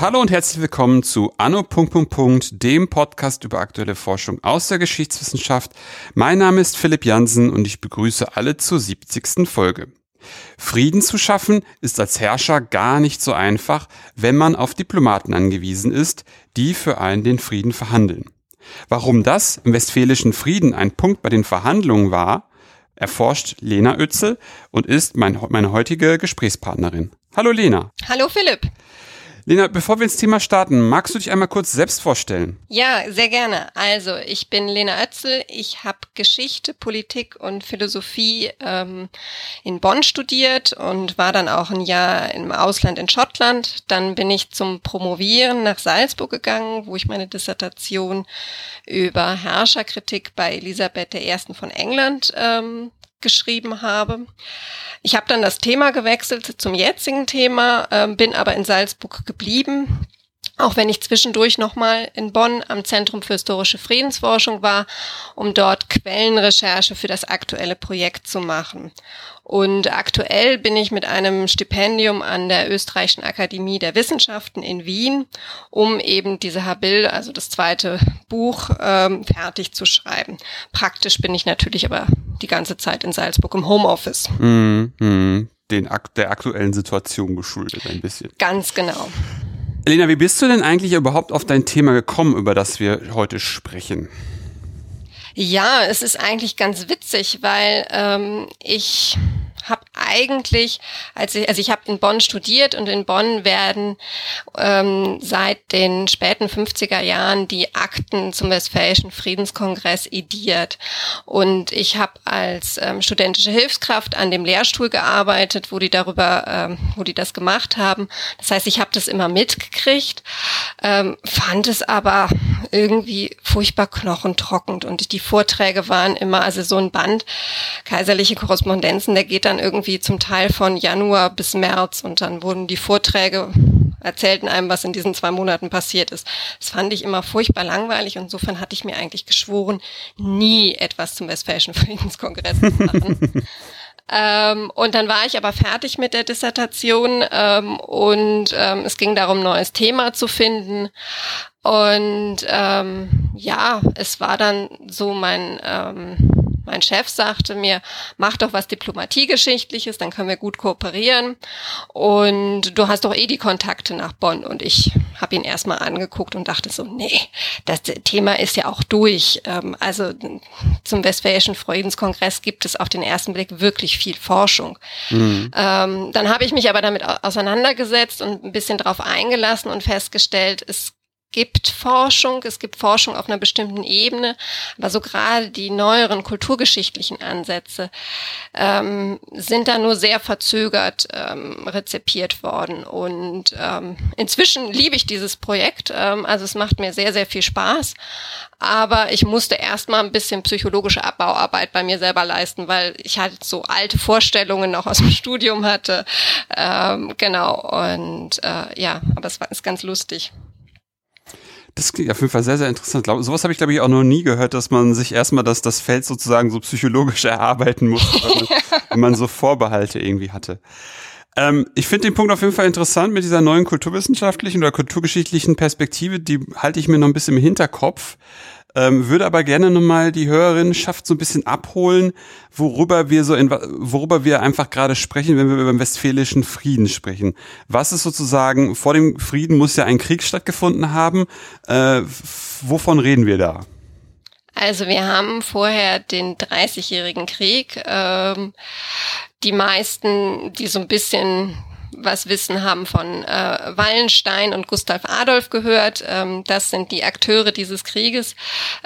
Hallo und herzlich willkommen zu Anno. dem Podcast über aktuelle Forschung aus der Geschichtswissenschaft. Mein Name ist Philipp Jansen und ich begrüße alle zur 70. Folge. Frieden zu schaffen ist als Herrscher gar nicht so einfach, wenn man auf Diplomaten angewiesen ist, die für einen den Frieden verhandeln. Warum das im Westfälischen Frieden ein Punkt bei den Verhandlungen war, erforscht Lena Oetzel und ist mein, meine heutige Gesprächspartnerin. Hallo Lena. Hallo Philipp. Lena, bevor wir ins Thema starten, magst du dich einmal kurz selbst vorstellen? Ja, sehr gerne. Also, ich bin Lena Oetzel. Ich habe Geschichte, Politik und Philosophie ähm, in Bonn studiert und war dann auch ein Jahr im Ausland in Schottland. Dann bin ich zum Promovieren nach Salzburg gegangen, wo ich meine Dissertation über Herrscherkritik bei Elisabeth I. von England ähm, geschrieben habe. Ich habe dann das Thema gewechselt zum jetzigen Thema, äh, bin aber in Salzburg geblieben auch wenn ich zwischendurch nochmal in Bonn am Zentrum für historische Friedensforschung war, um dort Quellenrecherche für das aktuelle Projekt zu machen. Und aktuell bin ich mit einem Stipendium an der Österreichischen Akademie der Wissenschaften in Wien, um eben diese Habil, also das zweite Buch, ähm, fertig zu schreiben. Praktisch bin ich natürlich aber die ganze Zeit in Salzburg im Homeoffice. Mm, mm, den, der aktuellen Situation geschuldet ein bisschen. Ganz genau. Elena, wie bist du denn eigentlich überhaupt auf dein Thema gekommen, über das wir heute sprechen? Ja, es ist eigentlich ganz witzig, weil ähm, ich habe eigentlich, als ich, also ich habe in Bonn studiert und in Bonn werden ähm, seit den späten 50er Jahren die Akten zum Westfälischen Friedenskongress ediert. Und ich habe als ähm, studentische Hilfskraft an dem Lehrstuhl gearbeitet, wo die darüber, ähm, wo die das gemacht haben. Das heißt, ich habe das immer mitgekriegt, ähm, fand es aber irgendwie furchtbar knochentrockend und die Vorträge waren immer, also so ein Band, kaiserliche Korrespondenzen, der geht dann irgendwie zum Teil von Januar bis März und dann wurden die Vorträge erzählten einem, was in diesen zwei Monaten passiert ist. Das fand ich immer furchtbar langweilig und insofern hatte ich mir eigentlich geschworen, nie etwas zum Westfälischen Friedenskongress zu machen. Ähm, und dann war ich aber fertig mit der Dissertation ähm, und ähm, es ging darum, neues Thema zu finden. Und ähm, ja, es war dann so mein ähm, mein Chef sagte mir, mach doch was Diplomatiegeschichtliches, dann können wir gut kooperieren. Und du hast doch eh die Kontakte nach Bonn. Und ich habe ihn erstmal angeguckt und dachte so, nee, das Thema ist ja auch durch. Ähm, also zum Westfälischen Friedenskongress gibt es auf den ersten Blick wirklich viel Forschung. Mhm. Ähm, dann habe ich mich aber damit auseinandergesetzt und ein bisschen drauf eingelassen und festgestellt, es gibt Forschung, es gibt Forschung auf einer bestimmten Ebene, aber so gerade die neueren kulturgeschichtlichen Ansätze ähm, sind da nur sehr verzögert ähm, rezipiert worden. Und ähm, inzwischen liebe ich dieses Projekt, ähm, also es macht mir sehr, sehr viel Spaß, aber ich musste erstmal ein bisschen psychologische Abbauarbeit bei mir selber leisten, weil ich halt so alte Vorstellungen noch aus dem Studium hatte. Ähm, genau, und äh, ja, aber es war ist ganz lustig. Das klingt auf jeden Fall sehr, sehr interessant. Glaub, sowas habe ich, glaube ich, auch noch nie gehört, dass man sich erstmal das, das Feld sozusagen so psychologisch erarbeiten muss, wenn man, wenn man so Vorbehalte irgendwie hatte. Ähm, ich finde den Punkt auf jeden Fall interessant mit dieser neuen kulturwissenschaftlichen oder kulturgeschichtlichen Perspektive. Die halte ich mir noch ein bisschen im Hinterkopf. Ähm, würde aber gerne nochmal die Hörerinnenschaft so ein bisschen abholen, worüber wir so in, worüber wir einfach gerade sprechen, wenn wir über den westfälischen Frieden sprechen. Was ist sozusagen, vor dem Frieden muss ja ein Krieg stattgefunden haben. Äh, wovon reden wir da? Also wir haben vorher den 30-jährigen Krieg. Ähm, die meisten, die so ein bisschen was Wissen haben von äh, Wallenstein und Gustav Adolf gehört. Ähm, das sind die Akteure dieses Krieges.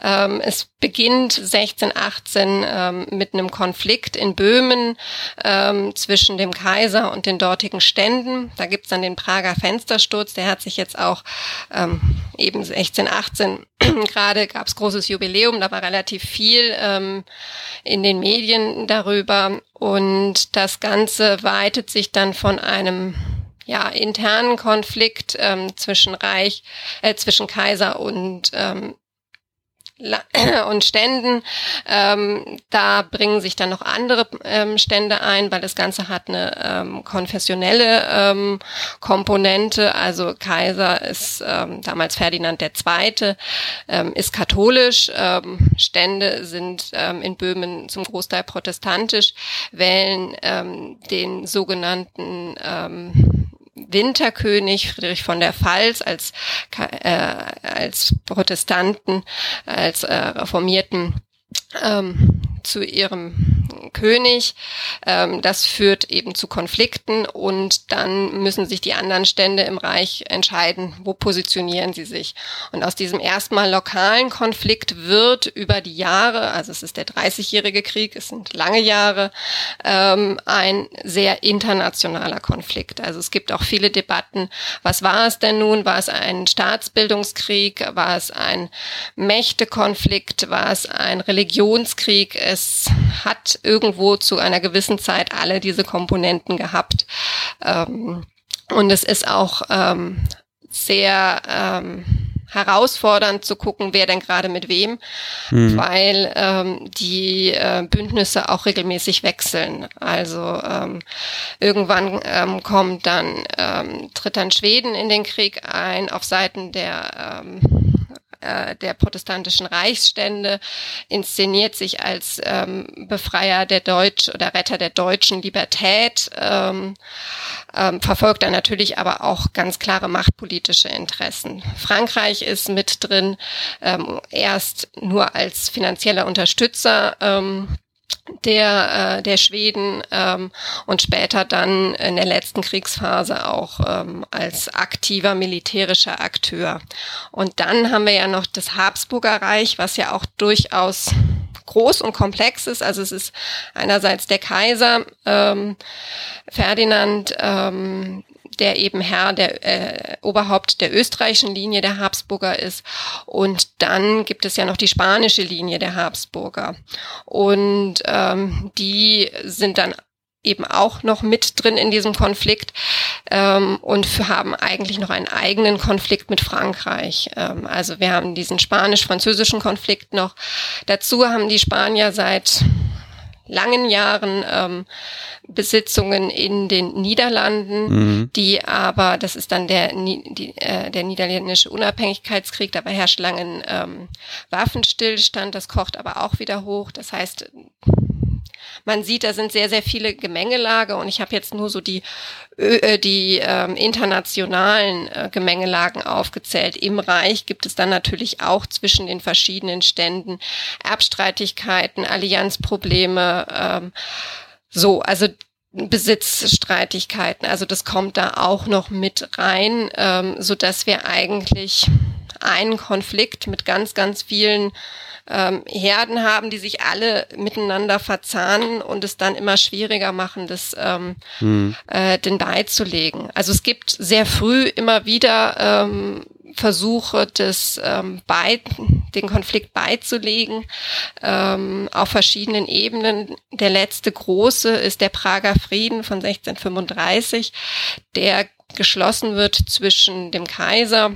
Ähm, es beginnt 1618 ähm, mit einem Konflikt in Böhmen ähm, zwischen dem Kaiser und den dortigen Ständen. Da gibt's dann den Prager Fenstersturz. Der hat sich jetzt auch ähm, eben 1618 gerade gab's großes Jubiläum. Da war relativ viel ähm, in den Medien darüber. Und das Ganze weitet sich dann von einem ja, internen Konflikt ähm, zwischen Reich, äh, zwischen Kaiser und ähm, und Ständen. Ähm, da bringen sich dann noch andere ähm, Stände ein, weil das Ganze hat eine ähm, konfessionelle ähm, Komponente. Also Kaiser ist ähm, damals Ferdinand II., ähm, ist katholisch. Ähm, Stände sind ähm, in Böhmen zum Großteil protestantisch, wählen ähm, den sogenannten ähm, Winterkönig Friedrich von der Pfalz als, äh, als Protestanten, als äh, Reformierten ähm, zu ihrem König. Ähm, das führt eben zu Konflikten und dann müssen sich die anderen Stände im Reich entscheiden, wo positionieren sie sich. Und aus diesem erstmal lokalen Konflikt wird über die Jahre, also es ist der 30-jährige Krieg, es sind lange Jahre, ähm, ein sehr internationaler Konflikt. Also es gibt auch viele Debatten, was war es denn nun? War es ein Staatsbildungskrieg? War es ein Mächtekonflikt? War es ein Religionskrieg? Es hat irgendwo zu einer gewissen Zeit alle diese Komponenten gehabt. Ähm, und es ist auch ähm, sehr ähm, herausfordernd zu gucken, wer denn gerade mit wem, mhm. weil ähm, die äh, Bündnisse auch regelmäßig wechseln. Also ähm, irgendwann ähm, kommt dann, ähm, tritt dann Schweden in den Krieg ein auf Seiten der ähm, äh, der protestantischen Reichsstände, inszeniert sich als ähm, Befreier der Deutsch oder Retter der deutschen Libertät, ähm, ähm, verfolgt er natürlich aber auch ganz klare machtpolitische Interessen. Frankreich ist mit drin, ähm, erst nur als finanzieller Unterstützer ähm, der, äh, der Schweden ähm, und später dann in der letzten Kriegsphase auch ähm, als aktiver militärischer Akteur. Und dann haben wir ja noch das Habsburger Reich, was ja auch durchaus groß und komplex ist. Also es ist einerseits der Kaiser ähm, Ferdinand, ähm, der eben Herr, der äh, Oberhaupt der österreichischen Linie der Habsburger ist. Und dann gibt es ja noch die spanische Linie der Habsburger. Und ähm, die sind dann eben auch noch mit drin in diesem Konflikt ähm, und haben eigentlich noch einen eigenen Konflikt mit Frankreich. Ähm, also wir haben diesen spanisch-französischen Konflikt noch. Dazu haben die Spanier seit langen Jahren ähm, Besitzungen in den Niederlanden, mhm. die aber, das ist dann der, die, äh, der niederländische Unabhängigkeitskrieg, dabei herrscht lange ähm, Waffenstillstand, das kocht aber auch wieder hoch. Das heißt, man sieht, da sind sehr, sehr viele Gemengelage und ich habe jetzt nur so die, äh, die ähm, internationalen äh, Gemengelagen aufgezählt. Im Reich gibt es dann natürlich auch zwischen den verschiedenen Ständen Erbstreitigkeiten, Allianzprobleme, ähm, so, also Besitzstreitigkeiten. Also das kommt da auch noch mit rein, ähm, so dass wir eigentlich einen Konflikt mit ganz, ganz vielen ähm, Herden haben, die sich alle miteinander verzahnen und es dann immer schwieriger machen, das ähm, mhm. äh, den beizulegen. Also es gibt sehr früh immer wieder ähm, Versuche, das ähm, bei, den Konflikt beizulegen ähm, auf verschiedenen Ebenen. Der letzte große ist der Prager Frieden von 1635, der geschlossen wird zwischen dem Kaiser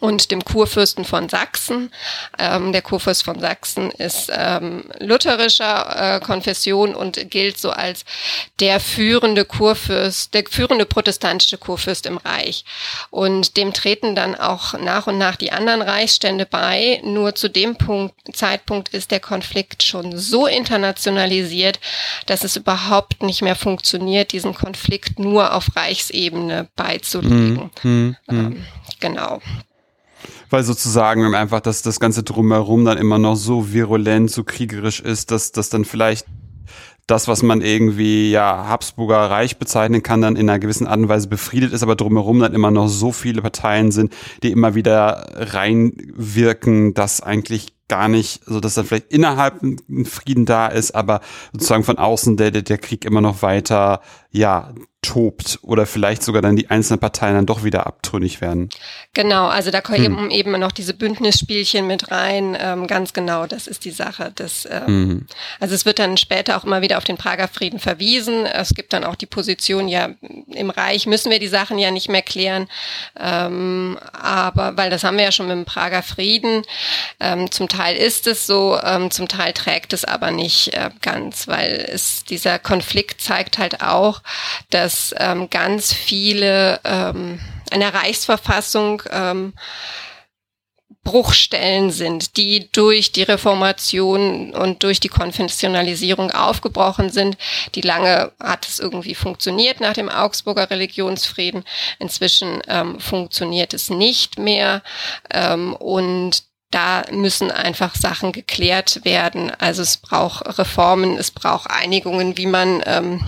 und dem Kurfürsten von Sachsen. Ähm, der Kurfürst von Sachsen ist ähm, lutherischer äh, Konfession und gilt so als der führende Kurfürst, der führende protestantische Kurfürst im Reich. Und dem treten dann auch nach und nach die anderen Reichsstände bei. Nur zu dem Punkt, Zeitpunkt ist der Konflikt schon so internationalisiert, dass es überhaupt nicht mehr funktioniert, diesen Konflikt nur auf Reichsebene beizulegen. Hm, hm, hm. Ähm, genau weil sozusagen einfach, dass das Ganze drumherum dann immer noch so virulent, so kriegerisch ist, dass das dann vielleicht das, was man irgendwie ja Habsburger Reich bezeichnen kann, dann in einer gewissen Art und Weise befriedet ist, aber drumherum dann immer noch so viele Parteien sind, die immer wieder reinwirken, dass eigentlich gar nicht, so dass dann vielleicht innerhalb ein Frieden da ist, aber sozusagen von außen der, der, der Krieg immer noch weiter, ja, tobt oder vielleicht sogar dann die einzelnen Parteien dann doch wieder abtrünnig werden. Genau, also da kommen hm. eben noch diese Bündnisspielchen mit rein. Ähm, ganz genau, das ist die Sache. Das, ähm, hm. Also es wird dann später auch immer wieder auf den Prager Frieden verwiesen. Es gibt dann auch die Position, ja, im Reich müssen wir die Sachen ja nicht mehr klären. Ähm, aber, weil das haben wir ja schon mit dem Prager Frieden. Ähm, zum Teil ist es so, ähm, zum Teil trägt es aber nicht äh, ganz, weil es dieser Konflikt zeigt halt auch, dass ähm, ganz viele ähm, einer Reichsverfassung ähm, Bruchstellen sind, die durch die Reformation und durch die Konfessionalisierung aufgebrochen sind. Die lange hat es irgendwie funktioniert nach dem Augsburger Religionsfrieden. Inzwischen ähm, funktioniert es nicht mehr. Ähm, und da müssen einfach Sachen geklärt werden. Also es braucht Reformen, es braucht Einigungen, wie man ähm,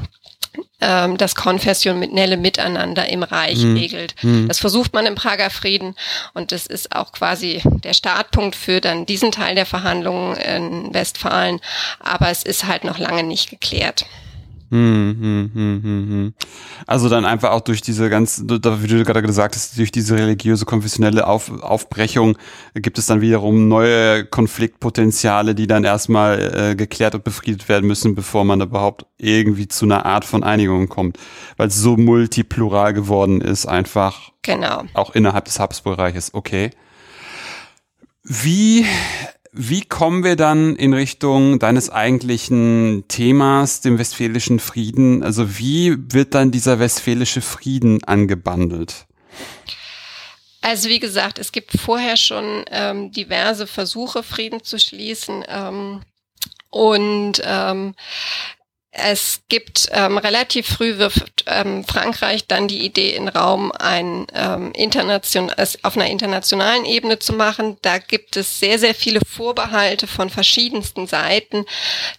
ähm, das konfessionelle Miteinander im Reich mhm. regelt. Mhm. Das versucht man im Prager Frieden und das ist auch quasi der Startpunkt für dann diesen Teil der Verhandlungen in Westfalen, aber es ist halt noch lange nicht geklärt. Hm, hm, hm, hm, hm. Also dann einfach auch durch diese ganz, wie du gerade gesagt hast, durch diese religiöse, konfessionelle Auf, Aufbrechung gibt es dann wiederum neue Konfliktpotenziale, die dann erstmal äh, geklärt und befriedet werden müssen, bevor man überhaupt irgendwie zu einer Art von Einigung kommt. Weil es so multiplural geworden ist, einfach. Genau. Auch innerhalb des Habsburgreiches. Okay. Wie wie kommen wir dann in Richtung deines eigentlichen Themas, dem westfälischen Frieden? Also wie wird dann dieser westfälische Frieden angebandelt? Also wie gesagt, es gibt vorher schon ähm, diverse Versuche, Frieden zu schließen. Ähm, und ähm, es gibt ähm, relativ früh wirft ähm, Frankreich dann die Idee in Raum, ein ähm, international, es auf einer internationalen Ebene zu machen. Da gibt es sehr, sehr viele Vorbehalte von verschiedensten Seiten,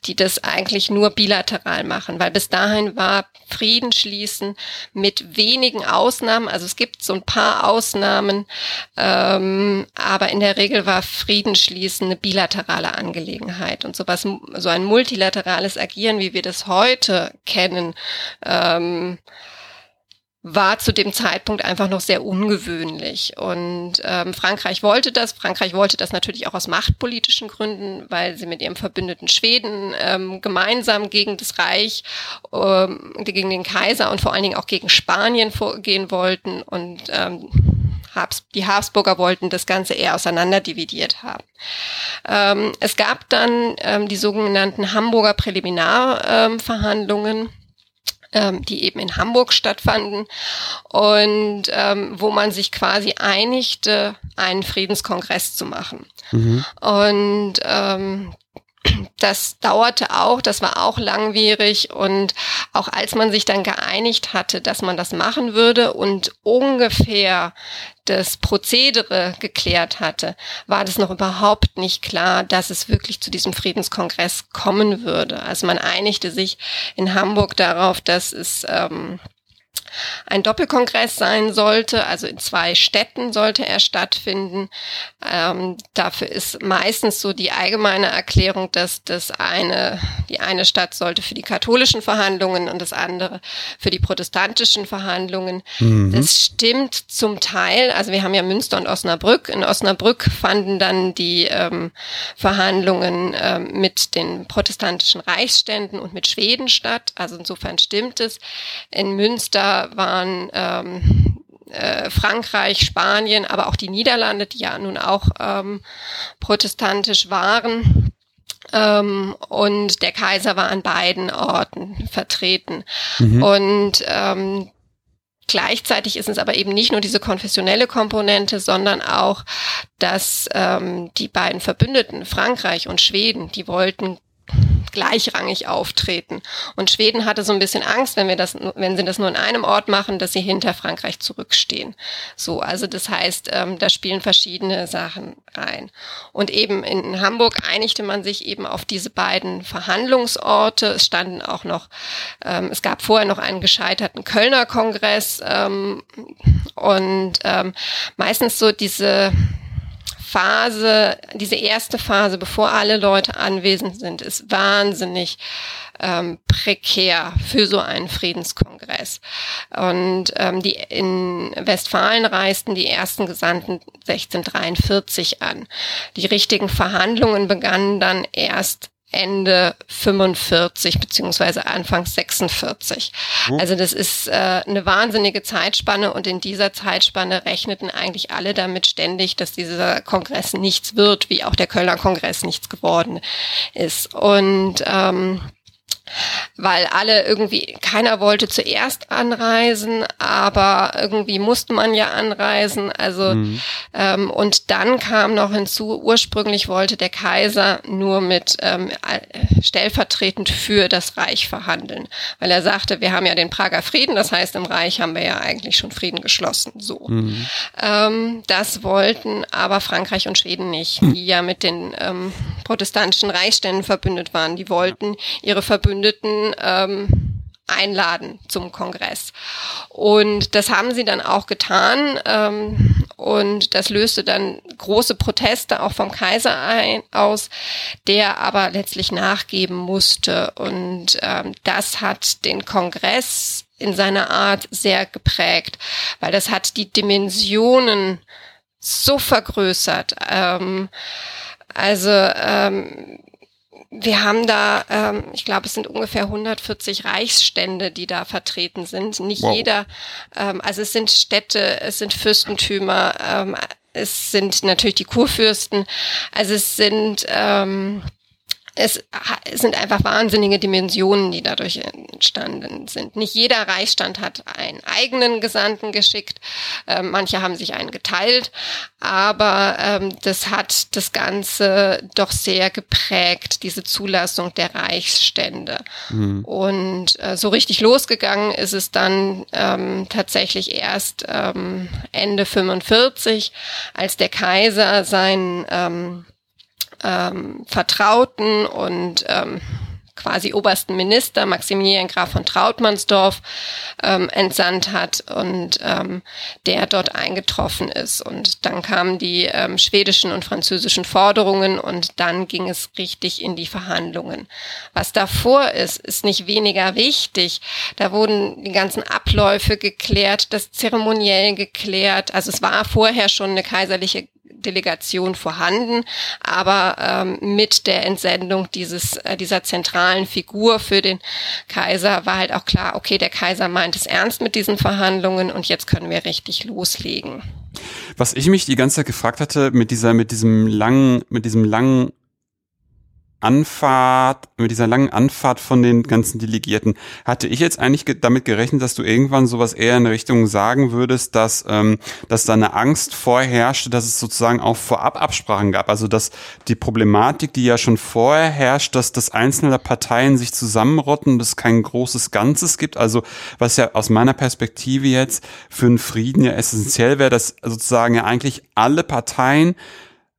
die das eigentlich nur bilateral machen, weil bis dahin war Frieden schließen mit wenigen Ausnahmen. Also es gibt so ein paar Ausnahmen, ähm, aber in der Regel war Frieden schließen eine bilaterale Angelegenheit und sowas, so ein multilaterales Agieren, wie wir das heute kennen, ähm, war zu dem Zeitpunkt einfach noch sehr ungewöhnlich. Und ähm, Frankreich wollte das. Frankreich wollte das natürlich auch aus machtpolitischen Gründen, weil sie mit ihrem Verbündeten Schweden ähm, gemeinsam gegen das Reich, ähm, gegen den Kaiser und vor allen Dingen auch gegen Spanien vorgehen wollten. Und ähm, die Habsburger wollten das Ganze eher auseinanderdividiert haben. Ähm, es gab dann ähm, die sogenannten Hamburger Präliminarverhandlungen. Ähm, die eben in Hamburg stattfanden und ähm, wo man sich quasi einigte, einen Friedenskongress zu machen. Mhm. Und ähm, das dauerte auch, das war auch langwierig und auch als man sich dann geeinigt hatte, dass man das machen würde und ungefähr das Prozedere geklärt hatte, war das noch überhaupt nicht klar, dass es wirklich zu diesem Friedenskongress kommen würde. Also man einigte sich in Hamburg darauf, dass es ähm, ein Doppelkongress sein sollte. Also in zwei Städten sollte er stattfinden. Ähm, dafür ist meistens so die allgemeine Erklärung, dass das eine, die eine Stadt sollte für die katholischen Verhandlungen und das andere für die protestantischen Verhandlungen. Mhm. Das stimmt zum Teil. Also wir haben ja Münster und Osnabrück. In Osnabrück fanden dann die ähm, Verhandlungen ähm, mit den protestantischen Reichsständen und mit Schweden statt. Also insofern stimmt es. In Münster waren ähm, äh, Frankreich, Spanien, aber auch die Niederlande, die ja nun auch ähm, protestantisch waren. Ähm, und der Kaiser war an beiden Orten vertreten. Mhm. Und ähm, Gleichzeitig ist es aber eben nicht nur diese konfessionelle Komponente, sondern auch, dass ähm, die beiden Verbündeten, Frankreich und Schweden, die wollten gleichrangig auftreten. Und Schweden hatte so ein bisschen Angst, wenn wir das, wenn sie das nur in einem Ort machen, dass sie hinter Frankreich zurückstehen. So, also das heißt, ähm, da spielen verschiedene Sachen rein. Und eben in Hamburg einigte man sich eben auf diese beiden Verhandlungsorte. Es standen auch noch, ähm, es gab vorher noch einen gescheiterten Kölner Kongress ähm, und ähm, meistens so diese Phase, diese erste Phase, bevor alle Leute anwesend sind, ist wahnsinnig ähm, prekär für so einen Friedenskongress. Und ähm, die in Westfalen reisten die ersten Gesandten 1643 an. Die richtigen Verhandlungen begannen dann erst Ende 45 beziehungsweise Anfang 46. Oh. Also das ist äh, eine wahnsinnige Zeitspanne und in dieser Zeitspanne rechneten eigentlich alle damit ständig, dass dieser Kongress nichts wird, wie auch der Kölner Kongress nichts geworden ist. Und ähm, weil alle irgendwie, keiner wollte zuerst anreisen, aber irgendwie musste man ja anreisen. Also mhm. ähm, und dann kam noch hinzu, ursprünglich wollte der Kaiser nur mit ähm, stellvertretend für das Reich verhandeln, weil er sagte, wir haben ja den Prager Frieden, das heißt im Reich haben wir ja eigentlich schon Frieden geschlossen. So, mhm. ähm, das wollten aber Frankreich und Schweden nicht, die ja mit den ähm, protestantischen Reichsständen verbündet waren. Die wollten ihre Verbündeten Verbündeten ähm, einladen zum Kongress. Und das haben sie dann auch getan. Ähm, und das löste dann große Proteste auch vom Kaiser ein, aus, der aber letztlich nachgeben musste. Und ähm, das hat den Kongress in seiner Art sehr geprägt, weil das hat die Dimensionen so vergrößert. Ähm, also ähm, wir haben da, ähm, ich glaube, es sind ungefähr 140 Reichsstände, die da vertreten sind. Nicht wow. jeder, ähm, also es sind Städte, es sind Fürstentümer, ähm, es sind natürlich die Kurfürsten, also es sind ähm, es sind einfach wahnsinnige Dimensionen, die dadurch entstanden sind. Nicht jeder Reichsstand hat einen eigenen Gesandten geschickt, äh, manche haben sich einen geteilt, aber ähm, das hat das Ganze doch sehr geprägt, diese Zulassung der Reichsstände. Mhm. Und äh, so richtig losgegangen ist es dann ähm, tatsächlich erst ähm, Ende 45, als der Kaiser sein ähm, ähm, Vertrauten und ähm, quasi obersten Minister Maximilian Graf von Trautmannsdorf ähm, entsandt hat und ähm, der dort eingetroffen ist. Und dann kamen die ähm, schwedischen und französischen Forderungen und dann ging es richtig in die Verhandlungen. Was davor ist, ist nicht weniger wichtig. Da wurden die ganzen Abläufe geklärt, das zeremoniell geklärt. Also es war vorher schon eine kaiserliche Delegation vorhanden, aber ähm, mit der Entsendung dieses, äh, dieser zentralen Figur für den Kaiser war halt auch klar, okay, der Kaiser meint es ernst mit diesen Verhandlungen und jetzt können wir richtig loslegen. Was ich mich die ganze Zeit gefragt hatte, mit dieser, mit diesem langen, mit diesem langen Anfahrt, mit dieser langen Anfahrt von den ganzen Delegierten, hatte ich jetzt eigentlich ge damit gerechnet, dass du irgendwann sowas eher in Richtung sagen würdest, dass, ähm, dass da eine Angst vorherrschte, dass es sozusagen auch vorab Absprachen gab. Also dass die Problematik, die ja schon vorher herrscht, dass das einzelne Parteien sich zusammenrotten und es kein großes Ganzes gibt. Also was ja aus meiner Perspektive jetzt für einen Frieden ja essentiell wäre, dass sozusagen ja eigentlich alle Parteien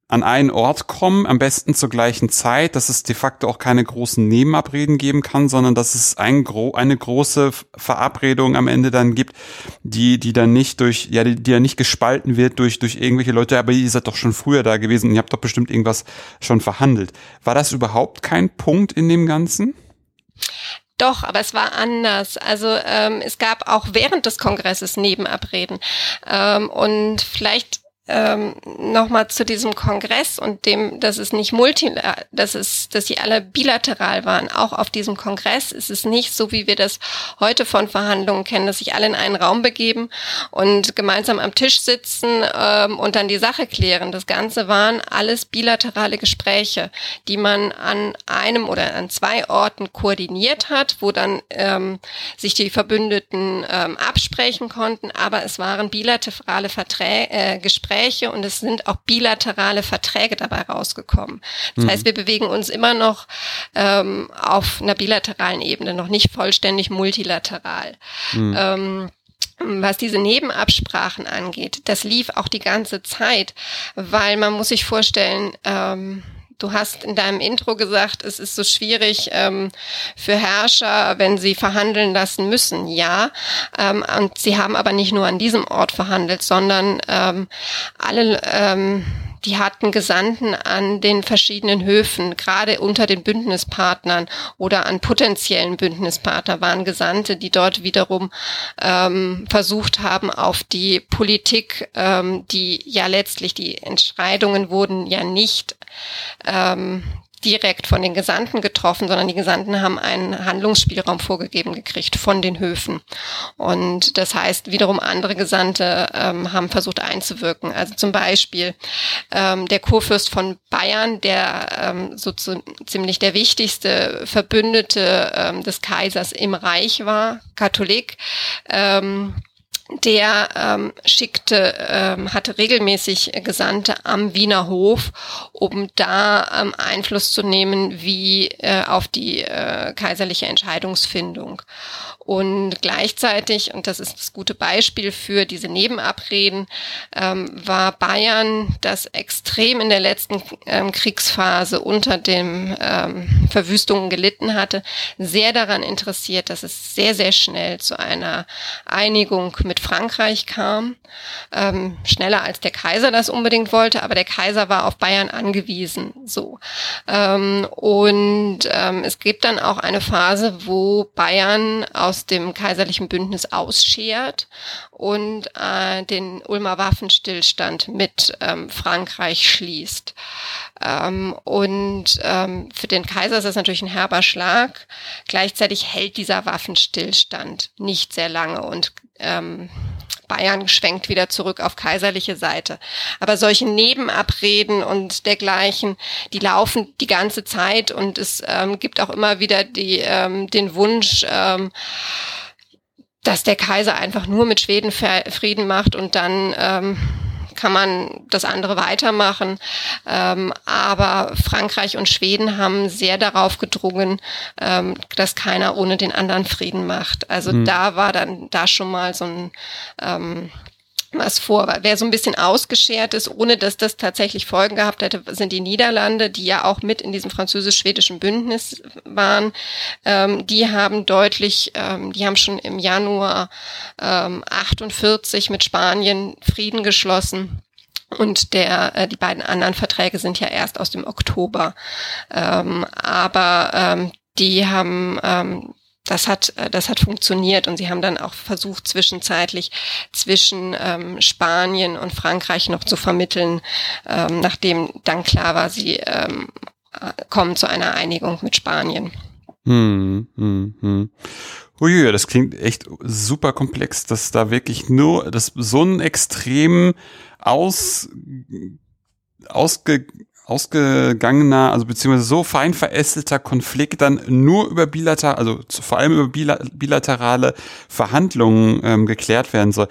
an einen Ort kommen, am besten zur gleichen Zeit, dass es de facto auch keine großen Nebenabreden geben kann, sondern dass es ein gro eine große Verabredung am Ende dann gibt, die, die dann nicht durch, ja, die, die ja nicht gespalten wird durch, durch irgendwelche Leute, aber ihr seid doch schon früher da gewesen und ihr habt doch bestimmt irgendwas schon verhandelt. War das überhaupt kein Punkt in dem Ganzen? Doch, aber es war anders. Also ähm, es gab auch während des Kongresses Nebenabreden. Ähm, und vielleicht ähm, nochmal zu diesem Kongress und dem, dass es nicht multi, dass es, dass sie alle bilateral waren. Auch auf diesem Kongress ist es nicht so, wie wir das heute von Verhandlungen kennen, dass sich alle in einen Raum begeben und gemeinsam am Tisch sitzen ähm, und dann die Sache klären. Das Ganze waren alles bilaterale Gespräche, die man an einem oder an zwei Orten koordiniert hat, wo dann ähm, sich die Verbündeten ähm, absprechen konnten. Aber es waren bilaterale Verträge, äh, Gespräche Gespräche und es sind auch bilaterale Verträge dabei rausgekommen. Das mhm. heißt, wir bewegen uns immer noch ähm, auf einer bilateralen Ebene, noch nicht vollständig multilateral. Mhm. Ähm, was diese Nebenabsprachen angeht, das lief auch die ganze Zeit, weil man muss sich vorstellen, ähm, Du hast in deinem Intro gesagt, es ist so schwierig ähm, für Herrscher, wenn sie verhandeln lassen müssen. Ja, ähm, und sie haben aber nicht nur an diesem Ort verhandelt, sondern ähm, alle ähm, die hatten Gesandten an den verschiedenen Höfen, gerade unter den Bündnispartnern oder an potenziellen Bündnispartner waren Gesandte, die dort wiederum ähm, versucht haben, auf die Politik, ähm, die ja letztlich die Entscheidungen wurden ja nicht ähm, direkt von den Gesandten getroffen, sondern die Gesandten haben einen Handlungsspielraum vorgegeben gekriegt von den Höfen. Und das heißt, wiederum andere Gesandte ähm, haben versucht einzuwirken. Also zum Beispiel ähm, der Kurfürst von Bayern, der ähm, so zu, ziemlich der wichtigste Verbündete ähm, des Kaisers im Reich war, Katholik, ähm, der ähm, schickte, ähm, hatte regelmäßig Gesandte am Wiener Hof, um da ähm, Einfluss zu nehmen, wie äh, auf die äh, kaiserliche Entscheidungsfindung. Und gleichzeitig, und das ist das gute Beispiel für diese Nebenabreden, ähm, war Bayern, das extrem in der letzten ähm, Kriegsphase unter dem ähm, Verwüstungen gelitten hatte, sehr daran interessiert, dass es sehr, sehr schnell zu einer Einigung mit Frankreich kam. Ähm, schneller als der Kaiser das unbedingt wollte, aber der Kaiser war auf Bayern angewiesen. So. Ähm, und ähm, es gibt dann auch eine Phase, wo Bayern aus aus dem kaiserlichen Bündnis ausschert und äh, den Ulmer Waffenstillstand mit ähm, Frankreich schließt. Ähm, und ähm, für den Kaiser ist das natürlich ein herber Schlag. Gleichzeitig hält dieser Waffenstillstand nicht sehr lange und ähm, Bayern schwenkt wieder zurück auf kaiserliche Seite. Aber solche Nebenabreden und dergleichen, die laufen die ganze Zeit und es ähm, gibt auch immer wieder die, ähm, den Wunsch, ähm, dass der Kaiser einfach nur mit Schweden Frieden macht und dann ähm, kann man das andere weitermachen. Ähm, aber Frankreich und Schweden haben sehr darauf gedrungen, ähm, dass keiner ohne den anderen Frieden macht. Also mhm. da war dann da schon mal so ein ähm, was vor. Wer so ein bisschen ausgeschert ist, ohne dass das tatsächlich Folgen gehabt hätte, sind die Niederlande, die ja auch mit in diesem französisch-schwedischen Bündnis waren. Ähm, die haben deutlich, ähm, die haben schon im Januar ähm, 48 mit Spanien Frieden geschlossen. Und der, äh, die beiden anderen Verträge sind ja erst aus dem Oktober. Ähm, aber ähm, die haben ähm, das hat, äh, das hat funktioniert und sie haben dann auch versucht, zwischenzeitlich zwischen ähm, Spanien und Frankreich noch zu vermitteln, ähm, nachdem dann klar war, sie ähm, äh, kommen zu einer Einigung mit Spanien. Hm, hm, hm. Uiui, das klingt echt super komplex, dass da wirklich nur, dass so ein extrem aus, ausge, ausgegangener, also beziehungsweise so fein verästelter Konflikt dann nur über bilateral, also vor allem über bilaterale Verhandlungen ähm, geklärt werden soll.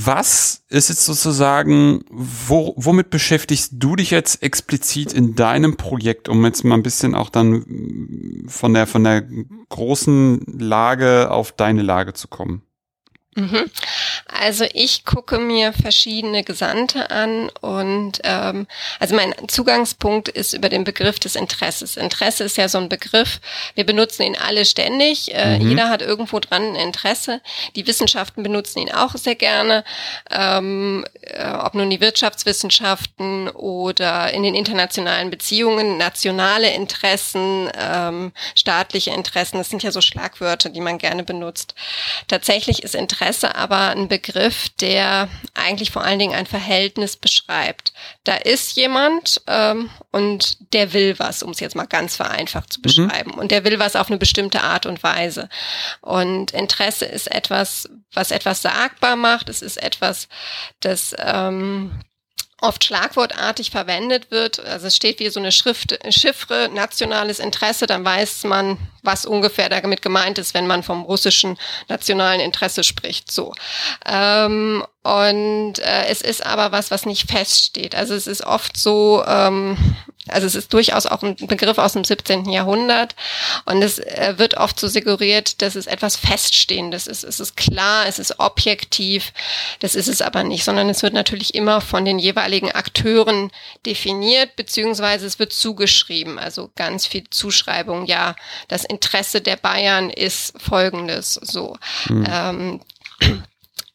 Was ist jetzt sozusagen, wo, womit beschäftigst du dich jetzt explizit in deinem Projekt, um jetzt mal ein bisschen auch dann von der, von der großen Lage auf deine Lage zu kommen? Mhm. Also ich gucke mir verschiedene Gesandte an und ähm, also mein Zugangspunkt ist über den Begriff des Interesses. Interesse ist ja so ein Begriff, wir benutzen ihn alle ständig, äh, mhm. jeder hat irgendwo dran ein Interesse. Die Wissenschaften benutzen ihn auch sehr gerne, ähm, äh, ob nun die Wirtschaftswissenschaften oder in den internationalen Beziehungen, nationale Interessen, ähm, staatliche Interessen, das sind ja so Schlagwörter, die man gerne benutzt. Tatsächlich ist Interesse Interesse aber ein Begriff, der eigentlich vor allen Dingen ein Verhältnis beschreibt. Da ist jemand ähm, und der will was, um es jetzt mal ganz vereinfacht zu mhm. beschreiben. Mhm. Und der will was auf eine bestimmte Art und Weise. Und Interesse ist etwas, was etwas sagbar macht. Es ist etwas, das ähm, oft schlagwortartig verwendet wird. Also es steht wie so eine Schrift, Chiffre, nationales Interesse, dann weiß man, was ungefähr damit gemeint ist, wenn man vom russischen nationalen Interesse spricht. So. Ähm, und äh, es ist aber was, was nicht feststeht. Also es ist oft so, ähm, also es ist durchaus auch ein Begriff aus dem 17. Jahrhundert und es äh, wird oft so suggeriert, dass es etwas Feststehendes ist. Es ist klar, es ist objektiv, das ist es aber nicht, sondern es wird natürlich immer von den jeweiligen Akteuren definiert, beziehungsweise es wird zugeschrieben, also ganz viel Zuschreibung, ja, das Interesse der Bayern ist folgendes, so. Mhm. Ähm,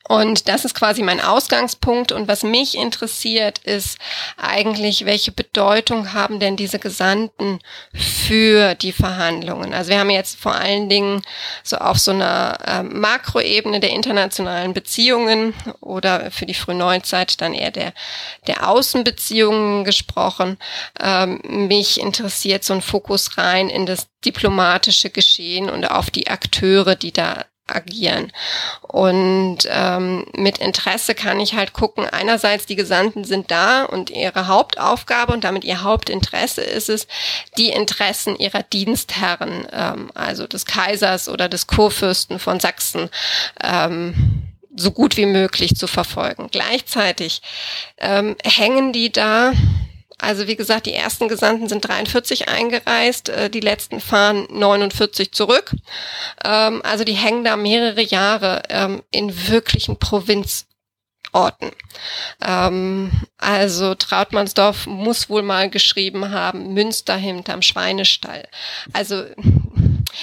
Und das ist quasi mein Ausgangspunkt. Und was mich interessiert, ist eigentlich, welche Bedeutung haben denn diese Gesandten für die Verhandlungen? Also wir haben jetzt vor allen Dingen so auf so einer äh, Makroebene der internationalen Beziehungen oder für die Frühneuzeit dann eher der, der Außenbeziehungen gesprochen. Ähm, mich interessiert so ein Fokus rein in das diplomatische Geschehen und auf die Akteure, die da agieren. Und ähm, mit Interesse kann ich halt gucken, einerseits die Gesandten sind da und ihre Hauptaufgabe und damit ihr Hauptinteresse ist es, die Interessen ihrer Dienstherren, ähm, also des Kaisers oder des Kurfürsten von Sachsen, ähm, so gut wie möglich zu verfolgen. Gleichzeitig ähm, hängen die da also wie gesagt, die ersten Gesandten sind 43 eingereist, äh, die letzten fahren 49 zurück. Ähm, also die hängen da mehrere Jahre ähm, in wirklichen Provinz. Orten. Ähm, also Trautmannsdorf muss wohl mal geschrieben haben, Münster hinterm Schweinestall. Also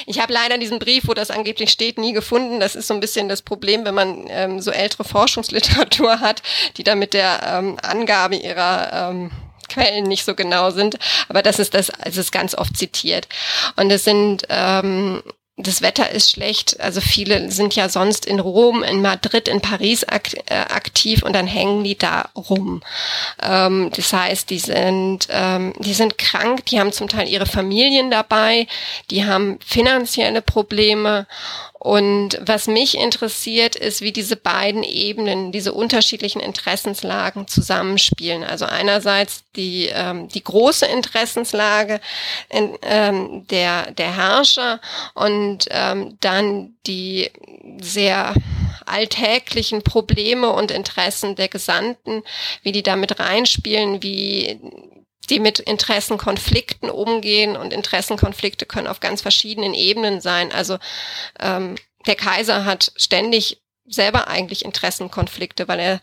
ich habe leider diesen Brief, wo das angeblich steht, nie gefunden. Das ist so ein bisschen das Problem, wenn man ähm, so ältere Forschungsliteratur hat, die da mit der ähm, Angabe ihrer ähm, Quellen nicht so genau sind, aber das ist das, es ist ganz oft zitiert. Und es sind ähm, das Wetter ist schlecht. Also viele sind ja sonst in Rom, in Madrid, in Paris äh, aktiv und dann hängen die da rum. Ähm, das heißt, die sind, ähm, die sind krank, die haben zum Teil ihre Familien dabei, die haben finanzielle Probleme und was mich interessiert, ist, wie diese beiden Ebenen, diese unterschiedlichen Interessenslagen zusammenspielen. Also einerseits die, ähm, die große Interessenslage in, ähm, der, der Herrscher und ähm, dann die sehr alltäglichen Probleme und Interessen der Gesandten, wie die damit reinspielen, wie die mit Interessenkonflikten umgehen und Interessenkonflikte können auf ganz verschiedenen Ebenen sein. Also ähm, der Kaiser hat ständig selber eigentlich Interessenkonflikte, weil er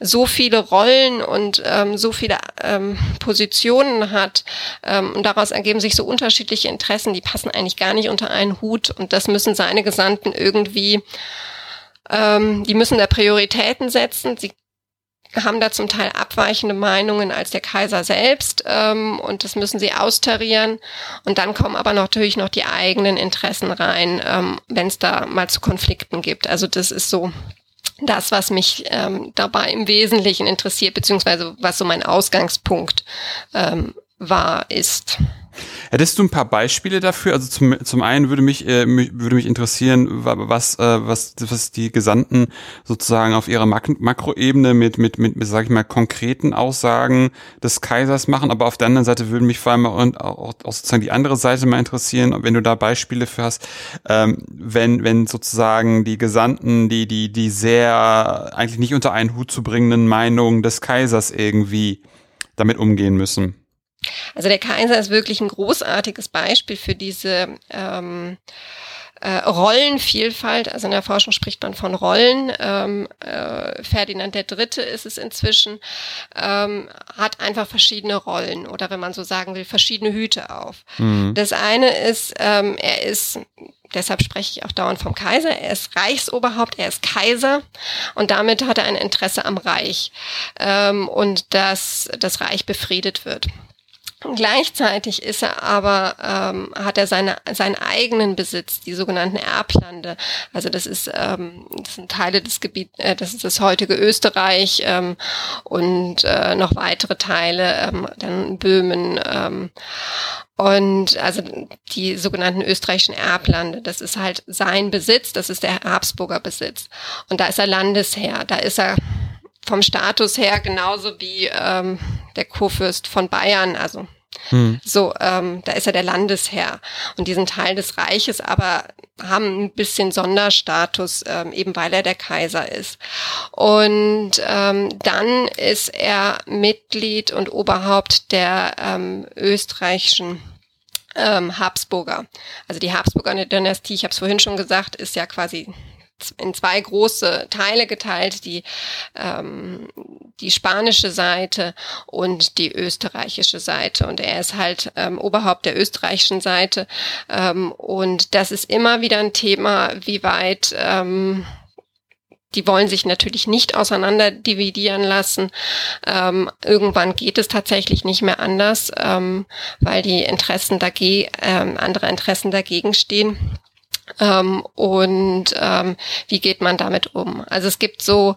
so viele Rollen und ähm, so viele ähm, Positionen hat ähm, und daraus ergeben sich so unterschiedliche Interessen, die passen eigentlich gar nicht unter einen Hut und das müssen seine Gesandten irgendwie, ähm, die müssen da Prioritäten setzen. Sie haben da zum Teil abweichende Meinungen als der Kaiser selbst ähm, und das müssen sie austarieren. Und dann kommen aber natürlich noch die eigenen Interessen rein, ähm, wenn es da mal zu Konflikten gibt. Also das ist so das, was mich ähm, dabei im Wesentlichen interessiert, beziehungsweise was so mein Ausgangspunkt ähm, war, ist. Hättest du ein paar Beispiele dafür? Also zum, zum einen würde mich, äh, würde mich interessieren, was, äh, was, was die Gesandten sozusagen auf ihrer Mak Makroebene mit, mit, mit, mit, sag ich mal, konkreten Aussagen des Kaisers machen. Aber auf der anderen Seite würde mich vor allem auch, auch, auch sozusagen die andere Seite mal interessieren, wenn du da Beispiele für hast, ähm, wenn, wenn sozusagen die Gesandten, die, die, die sehr eigentlich nicht unter einen Hut zu bringenden Meinungen des Kaisers irgendwie damit umgehen müssen. Also der Kaiser ist wirklich ein großartiges Beispiel für diese ähm, äh, Rollenvielfalt. Also in der Forschung spricht man von Rollen. Ähm, äh, Ferdinand der Dritte ist es inzwischen, ähm, hat einfach verschiedene Rollen oder wenn man so sagen will, verschiedene Hüte auf. Mhm. Das eine ist, ähm, er ist deshalb spreche ich auch dauernd vom Kaiser. Er ist Reichsoberhaupt, er ist Kaiser und damit hat er ein Interesse am Reich ähm, und dass das Reich befriedet wird. Gleichzeitig ist er aber, ähm, hat er seine, seinen eigenen Besitz, die sogenannten Erblande. Also das ist, ähm, das sind Teile des Gebiets, äh, das ist das heutige Österreich ähm, und äh, noch weitere Teile, ähm, dann Böhmen. Ähm, und also die sogenannten österreichischen Erblande, das ist halt sein Besitz, das ist der Habsburger Besitz. Und da ist er Landesherr, da ist er vom Status her genauso wie ähm, der Kurfürst von Bayern, also hm. So, ähm, da ist er der Landesherr und diesen Teil des Reiches, aber haben ein bisschen Sonderstatus, ähm, eben weil er der Kaiser ist. Und ähm, dann ist er Mitglied und Oberhaupt der ähm, österreichischen ähm, Habsburger. Also die Habsburger Dynastie, ich habe es vorhin schon gesagt, ist ja quasi in zwei große Teile geteilt, die, ähm, die spanische Seite und die österreichische Seite. Und er ist halt ähm, Oberhaupt der österreichischen Seite. Ähm, und das ist immer wieder ein Thema, wie weit ähm, die wollen sich natürlich nicht auseinander dividieren lassen. Ähm, irgendwann geht es tatsächlich nicht mehr anders, ähm, weil die Interessen dagegen, ähm, andere Interessen dagegen stehen. Ähm, und ähm, wie geht man damit um? Also es gibt so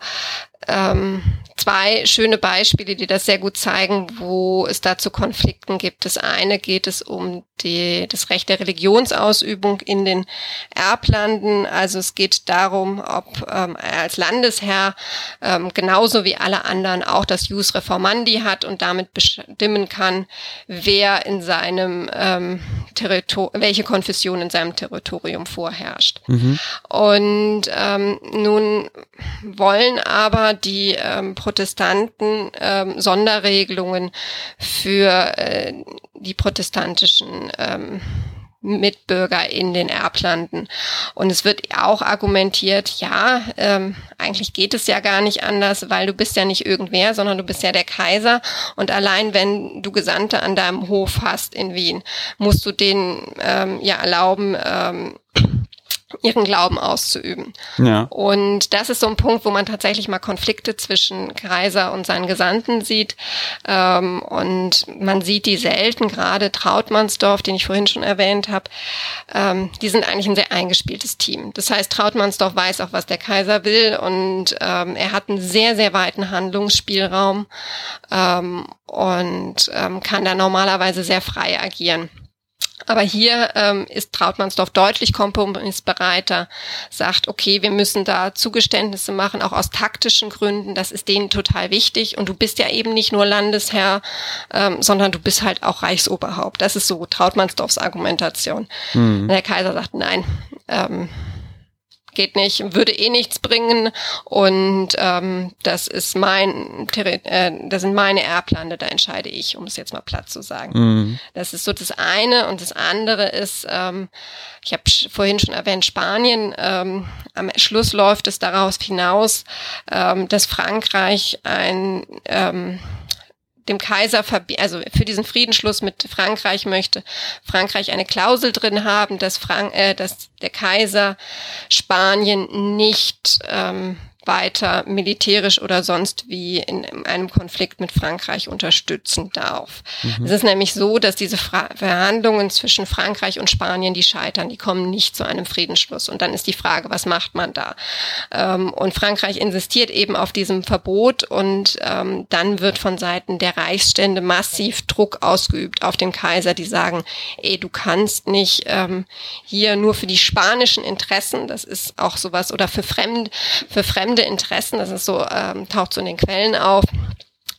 ähm, zwei schöne Beispiele, die das sehr gut zeigen, wo es dazu Konflikten gibt. Das eine geht es um die, das Recht der Religionsausübung in den Erblanden. Also es geht darum, ob ähm, er als Landesherr ähm, genauso wie alle anderen auch das Jus Reformandi hat und damit bestimmen kann, wer in seinem ähm, Territorium, welche Konfession in seinem Territorium vorherrscht. Mhm. Und ähm, nun wollen aber die ähm, Protestanten ähm, Sonderregelungen für äh, die protestantischen ähm, Mitbürger in den Erblanden. Und es wird auch argumentiert, ja, ähm, eigentlich geht es ja gar nicht anders, weil du bist ja nicht irgendwer, sondern du bist ja der Kaiser. Und allein wenn du Gesandte an deinem Hof hast in Wien, musst du denen ähm, ja erlauben, ähm, ihren Glauben auszuüben. Ja. Und das ist so ein Punkt, wo man tatsächlich mal Konflikte zwischen Kaiser und seinen Gesandten sieht. Ähm, und man sieht die selten, gerade Trautmannsdorf, den ich vorhin schon erwähnt habe, ähm, die sind eigentlich ein sehr eingespieltes Team. Das heißt, Trautmannsdorf weiß auch, was der Kaiser will und ähm, er hat einen sehr, sehr weiten Handlungsspielraum ähm, und ähm, kann da normalerweise sehr frei agieren. Aber hier ähm, ist Trautmannsdorf deutlich kompromissbereiter, sagt, okay, wir müssen da Zugeständnisse machen, auch aus taktischen Gründen. Das ist denen total wichtig. Und du bist ja eben nicht nur Landesherr, ähm, sondern du bist halt auch Reichsoberhaupt. Das ist so Trautmannsdorfs Argumentation. Mhm. Der Kaiser sagt, nein, ähm, geht nicht, würde eh nichts bringen und ähm, das ist mein, äh, das sind meine Erblande, da entscheide ich, um es jetzt mal platt zu sagen. Mhm. Das ist so das eine und das andere ist, ähm, ich habe vorhin schon erwähnt, Spanien. Ähm, am Schluss läuft es daraus hinaus, ähm, dass Frankreich ein ähm, dem Kaiser, also für diesen Friedensschluss mit Frankreich möchte Frankreich eine Klausel drin haben, dass, Frank äh, dass der Kaiser Spanien nicht ähm, weiter militärisch oder sonst wie in einem Konflikt mit Frankreich unterstützen darf. Mhm. Es ist nämlich so, dass diese Fra Verhandlungen zwischen Frankreich und Spanien, die scheitern, die kommen nicht zu einem Friedensschluss. Und dann ist die Frage, was macht man da? Ähm, und Frankreich insistiert eben auf diesem Verbot und ähm, dann wird von Seiten der Reichsstände massiv Druck ausgeübt auf den Kaiser, die sagen, ey, du kannst nicht ähm, hier nur für die spanischen Interessen, das ist auch sowas, oder für fremd, für fremde fremde Interessen, das ist so, ähm, taucht so in den Quellen auf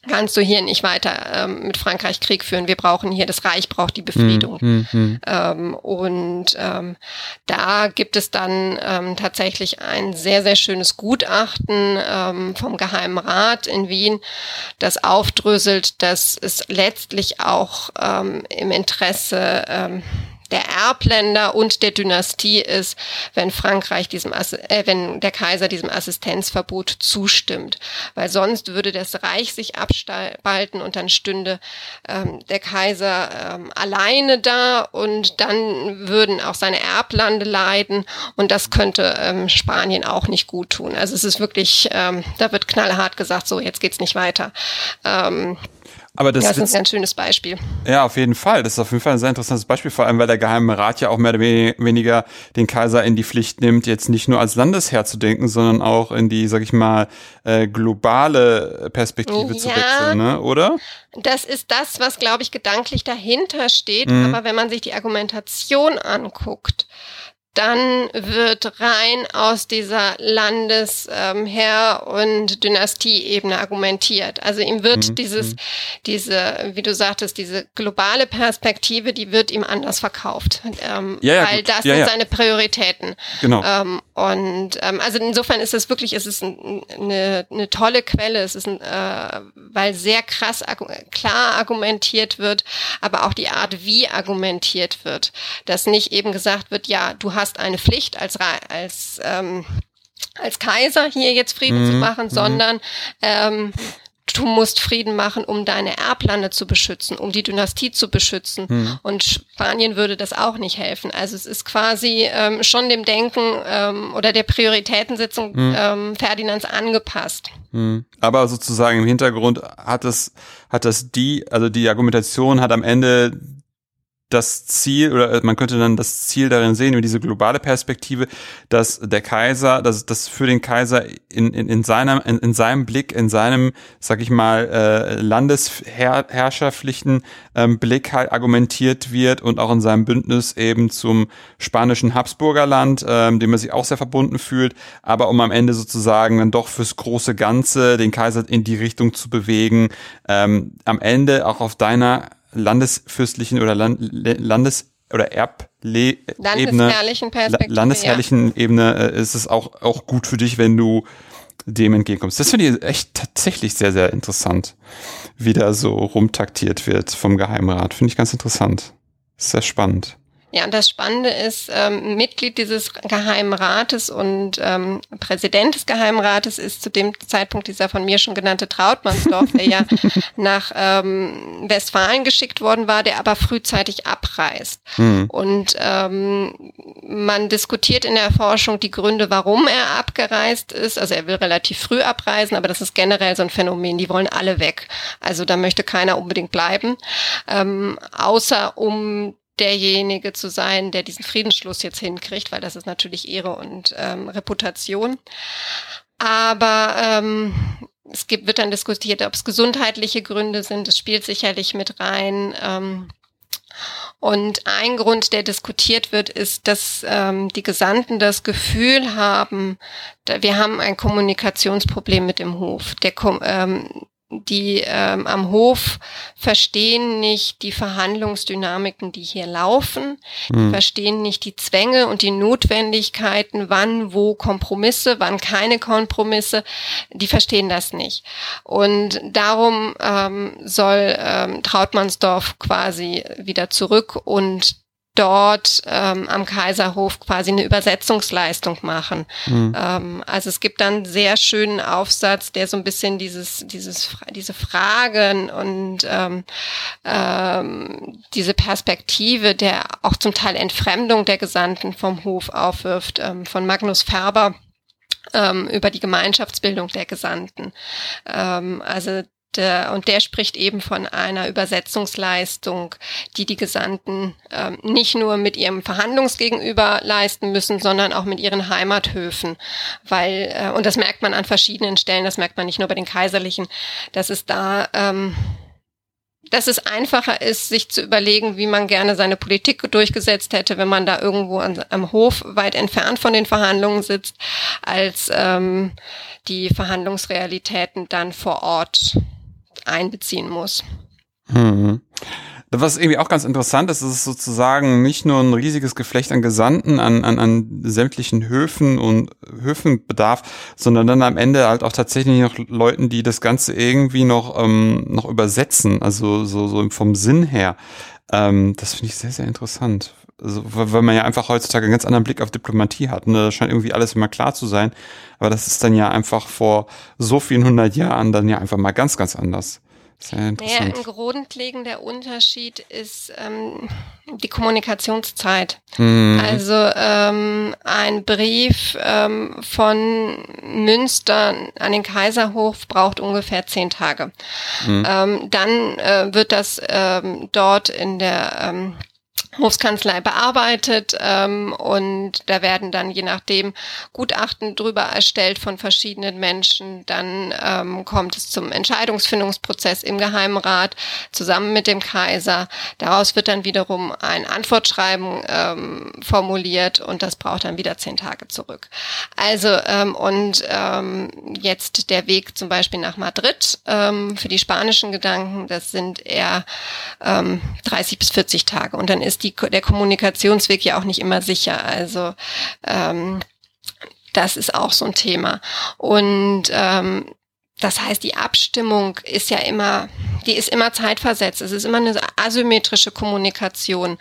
kannst du hier nicht weiter ähm, mit Frankreich Krieg führen. Wir brauchen hier, das Reich braucht die Befriedung. Mm, mm, ähm, und ähm, da gibt es dann ähm, tatsächlich ein sehr, sehr schönes Gutachten ähm, vom Geheimen Rat in Wien, das aufdröselt, dass es letztlich auch ähm, im Interesse ähm, der Erbländer und der Dynastie ist, wenn Frankreich diesem, äh, wenn der Kaiser diesem Assistenzverbot zustimmt, weil sonst würde das Reich sich abspalten und dann stünde ähm, der Kaiser ähm, alleine da und dann würden auch seine Erblande leiden und das könnte ähm, Spanien auch nicht gut tun. Also es ist wirklich, ähm, da wird knallhart gesagt, so jetzt geht's nicht weiter. Ähm, aber das, ja, das ist ein ganz schönes Beispiel. Ja, auf jeden Fall. Das ist auf jeden Fall ein sehr interessantes Beispiel, vor allem weil der Geheime Rat ja auch mehr oder weniger den Kaiser in die Pflicht nimmt, jetzt nicht nur als Landesherr zu denken, sondern auch in die, sag ich mal, äh, globale Perspektive ja, zu wechseln, ne? oder? Das ist das, was, glaube ich, gedanklich dahinter steht. Mhm. Aber wenn man sich die Argumentation anguckt, dann wird rein aus dieser Landesherr- ähm, und Dynastieebene argumentiert. Also ihm wird mhm. dieses, mhm. diese, wie du sagtest, diese globale Perspektive, die wird ihm anders verkauft. Ähm, ja, ja, weil gut. das ja, sind seine Prioritäten. Genau. Ähm, und ähm, also insofern ist es wirklich, es ist ein, eine, eine tolle Quelle. Es ist ein, äh, weil sehr krass klar argumentiert wird, aber auch die Art, wie argumentiert wird. Dass nicht eben gesagt wird, ja, du hast hast eine Pflicht als, als, ähm, als Kaiser hier jetzt Frieden mhm. zu machen, mhm. sondern ähm, du musst Frieden machen, um deine Erblande zu beschützen, um die Dynastie zu beschützen. Mhm. Und Spanien würde das auch nicht helfen. Also es ist quasi ähm, schon dem Denken ähm, oder der Prioritätensitzung mhm. ähm, Ferdinands angepasst. Mhm. Aber sozusagen im Hintergrund hat es, hat das die, also die Argumentation hat am Ende das Ziel oder äh, man könnte dann das Ziel darin sehen, über diese globale Perspektive, dass der Kaiser, dass das für den Kaiser in, in, in seinem in, in seinem Blick, in seinem, sag ich mal, äh, landesherrschaftlichen ähm, Blick halt argumentiert wird und auch in seinem Bündnis eben zum spanischen Habsburgerland, ähm, dem er sich auch sehr verbunden fühlt, aber um am Ende sozusagen dann doch fürs große Ganze den Kaiser in die Richtung zu bewegen, ähm, am Ende auch auf deiner landesfürstlichen oder Land, Landes- oder Erble landesherrlichen Perspektive, landesherrlichen ja. Ebene äh, ist es auch, auch gut für dich, wenn du dem entgegenkommst. Das finde ich echt tatsächlich sehr, sehr interessant, wie da so rumtaktiert wird vom Geheimrat. Finde ich ganz interessant. Sehr spannend. Ja, und das Spannende ist, ähm, Mitglied dieses Geheimen Rates und ähm, Präsident des Geheimen Rates ist zu dem Zeitpunkt dieser von mir schon genannte Trautmannsdorf, der ja nach ähm, Westfalen geschickt worden war, der aber frühzeitig abreist. Mhm. Und ähm, man diskutiert in der Forschung die Gründe, warum er abgereist ist. Also er will relativ früh abreisen, aber das ist generell so ein Phänomen. Die wollen alle weg. Also da möchte keiner unbedingt bleiben, ähm, außer um derjenige zu sein, der diesen Friedensschluss jetzt hinkriegt, weil das ist natürlich Ehre und ähm, Reputation. Aber ähm, es gibt, wird dann diskutiert, ob es gesundheitliche Gründe sind. Das spielt sicherlich mit rein. Ähm, und ein Grund, der diskutiert wird, ist, dass ähm, die Gesandten das Gefühl haben, wir haben ein Kommunikationsproblem mit dem Hof. Der, ähm, die ähm, am Hof verstehen nicht die Verhandlungsdynamiken, die hier laufen, mhm. verstehen nicht die Zwänge und die Notwendigkeiten, wann, wo Kompromisse, wann keine Kompromisse, die verstehen das nicht. Und darum ähm, soll ähm, Trautmannsdorf quasi wieder zurück und dort ähm, am Kaiserhof quasi eine Übersetzungsleistung machen. Mhm. Ähm, also es gibt dann sehr schönen Aufsatz, der so ein bisschen dieses, dieses, diese Fragen und ähm, ähm, diese Perspektive der auch zum Teil Entfremdung der Gesandten vom Hof aufwirft, ähm, von Magnus Ferber ähm, über die Gemeinschaftsbildung der Gesandten. Ähm, also der, und der spricht eben von einer Übersetzungsleistung, die die Gesandten ähm, nicht nur mit ihrem Verhandlungsgegenüber leisten müssen, sondern auch mit ihren Heimathöfen. Weil, äh, und das merkt man an verschiedenen Stellen, das merkt man nicht nur bei den Kaiserlichen, dass es da ähm, dass es einfacher ist, sich zu überlegen, wie man gerne seine Politik durchgesetzt hätte, wenn man da irgendwo an, am Hof weit entfernt von den Verhandlungen sitzt, als ähm, die Verhandlungsrealitäten dann vor Ort einbeziehen muss. Mhm. Was irgendwie auch ganz interessant ist, ist sozusagen nicht nur ein riesiges Geflecht an Gesandten, an, an, an sämtlichen Höfen und Höfen bedarf, sondern dann am Ende halt auch tatsächlich noch Leuten, die das Ganze irgendwie noch, ähm, noch übersetzen, also so, so vom Sinn her. Ähm, das finde ich sehr, sehr interessant. Also, weil man ja einfach heutzutage einen ganz anderen Blick auf Diplomatie hat. Ne? Da scheint irgendwie alles immer klar zu sein. Aber das ist dann ja einfach vor so vielen hundert Jahren dann ja einfach mal ganz, ganz anders. Sehr interessant. Naja, ein grundlegender Unterschied ist ähm, die Kommunikationszeit. Mhm. Also ähm, ein Brief ähm, von Münster an den Kaiserhof braucht ungefähr zehn Tage. Mhm. Ähm, dann äh, wird das ähm, dort in der ähm, Hofskanzlei bearbeitet ähm, und da werden dann je nachdem Gutachten drüber erstellt von verschiedenen Menschen. Dann ähm, kommt es zum Entscheidungsfindungsprozess im Geheimrat zusammen mit dem Kaiser. Daraus wird dann wiederum ein Antwortschreiben ähm, formuliert und das braucht dann wieder zehn Tage zurück. Also ähm, und ähm, jetzt der Weg zum Beispiel nach Madrid ähm, für die spanischen Gedanken, das sind eher ähm, 30 bis 40 Tage und dann ist die, der Kommunikationsweg ja auch nicht immer sicher. Also ähm, das ist auch so ein Thema. Und ähm, das heißt, die Abstimmung ist ja immer, die ist immer zeitversetzt. Es ist immer eine asymmetrische Kommunikation.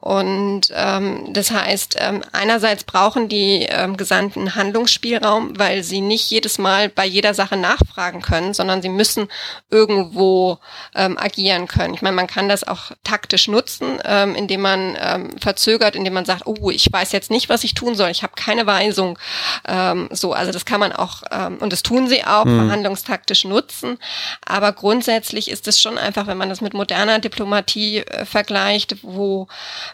Und ähm, das heißt, ähm, einerseits brauchen die ähm, Gesandten Handlungsspielraum, weil sie nicht jedes Mal bei jeder Sache nachfragen können, sondern sie müssen irgendwo ähm, agieren können. Ich meine, man kann das auch taktisch nutzen, ähm, indem man ähm, verzögert, indem man sagt, oh, ich weiß jetzt nicht, was ich tun soll, ich habe keine Weisung. Ähm, so, also das kann man auch, ähm, und das tun sie auch, hm. verhandlungstaktisch nutzen. Aber grundsätzlich ist es schon einfach, wenn man das mit moderner Diplomatie äh, vergleicht, wo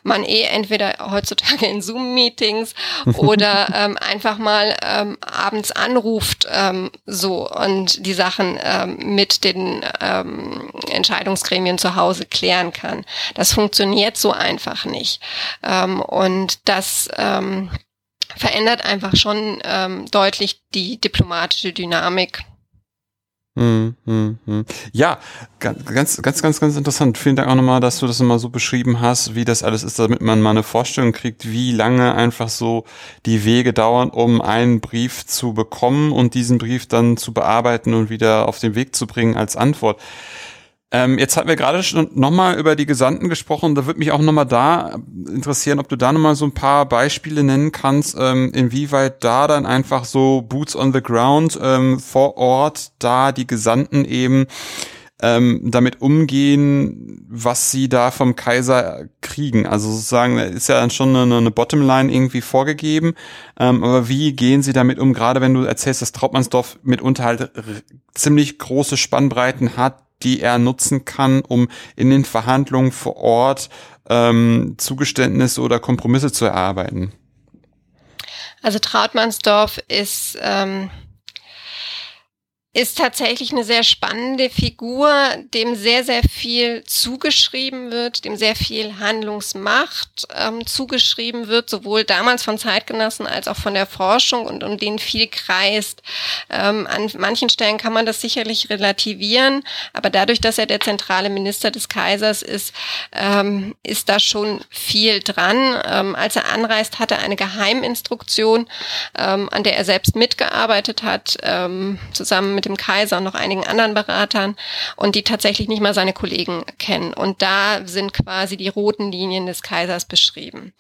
man eh entweder heutzutage in Zoom-Meetings oder ähm, einfach mal ähm, abends anruft ähm, so und die Sachen ähm, mit den ähm, Entscheidungsgremien zu Hause klären kann. Das funktioniert so einfach nicht. Ähm, und das ähm, verändert einfach schon ähm, deutlich die diplomatische Dynamik hm, hm, hm. Ja, ganz, ganz, ganz, ganz interessant. Vielen Dank auch nochmal, dass du das nochmal so beschrieben hast, wie das alles ist, damit man mal eine Vorstellung kriegt, wie lange einfach so die Wege dauern, um einen Brief zu bekommen und diesen Brief dann zu bearbeiten und wieder auf den Weg zu bringen als Antwort. Ähm, jetzt hatten wir gerade schon nochmal über die Gesandten gesprochen. Da würde mich auch nochmal da interessieren, ob du da nochmal so ein paar Beispiele nennen kannst, ähm, inwieweit da dann einfach so Boots on the Ground ähm, vor Ort da die Gesandten eben ähm, damit umgehen, was sie da vom Kaiser kriegen. Also sozusagen ist ja dann schon eine, eine Bottomline irgendwie vorgegeben. Ähm, aber wie gehen sie damit um? Gerade wenn du erzählst, dass Trautmannsdorf mitunter halt ziemlich große Spannbreiten hat, die er nutzen kann, um in den Verhandlungen vor Ort ähm, Zugeständnisse oder Kompromisse zu erarbeiten? Also Trautmannsdorf ist ähm, ist tatsächlich eine sehr spannende Figur, dem sehr, sehr viel zugeschrieben wird, dem sehr viel Handlungsmacht ähm, zugeschrieben wird, sowohl damals von Zeitgenossen als auch von der Forschung und um den viel kreist. Ähm, an manchen Stellen kann man das sicherlich relativieren, aber dadurch, dass er der zentrale Minister des Kaisers ist, ähm, ist da schon viel dran. Ähm, als er anreist, hatte er eine Geheiminstruktion, ähm, an der er selbst mitgearbeitet hat, ähm, zusammen mit dem Kaiser und noch einigen anderen Beratern und die tatsächlich nicht mal seine Kollegen kennen. Und da sind quasi die roten Linien des Kaisers beschrieben.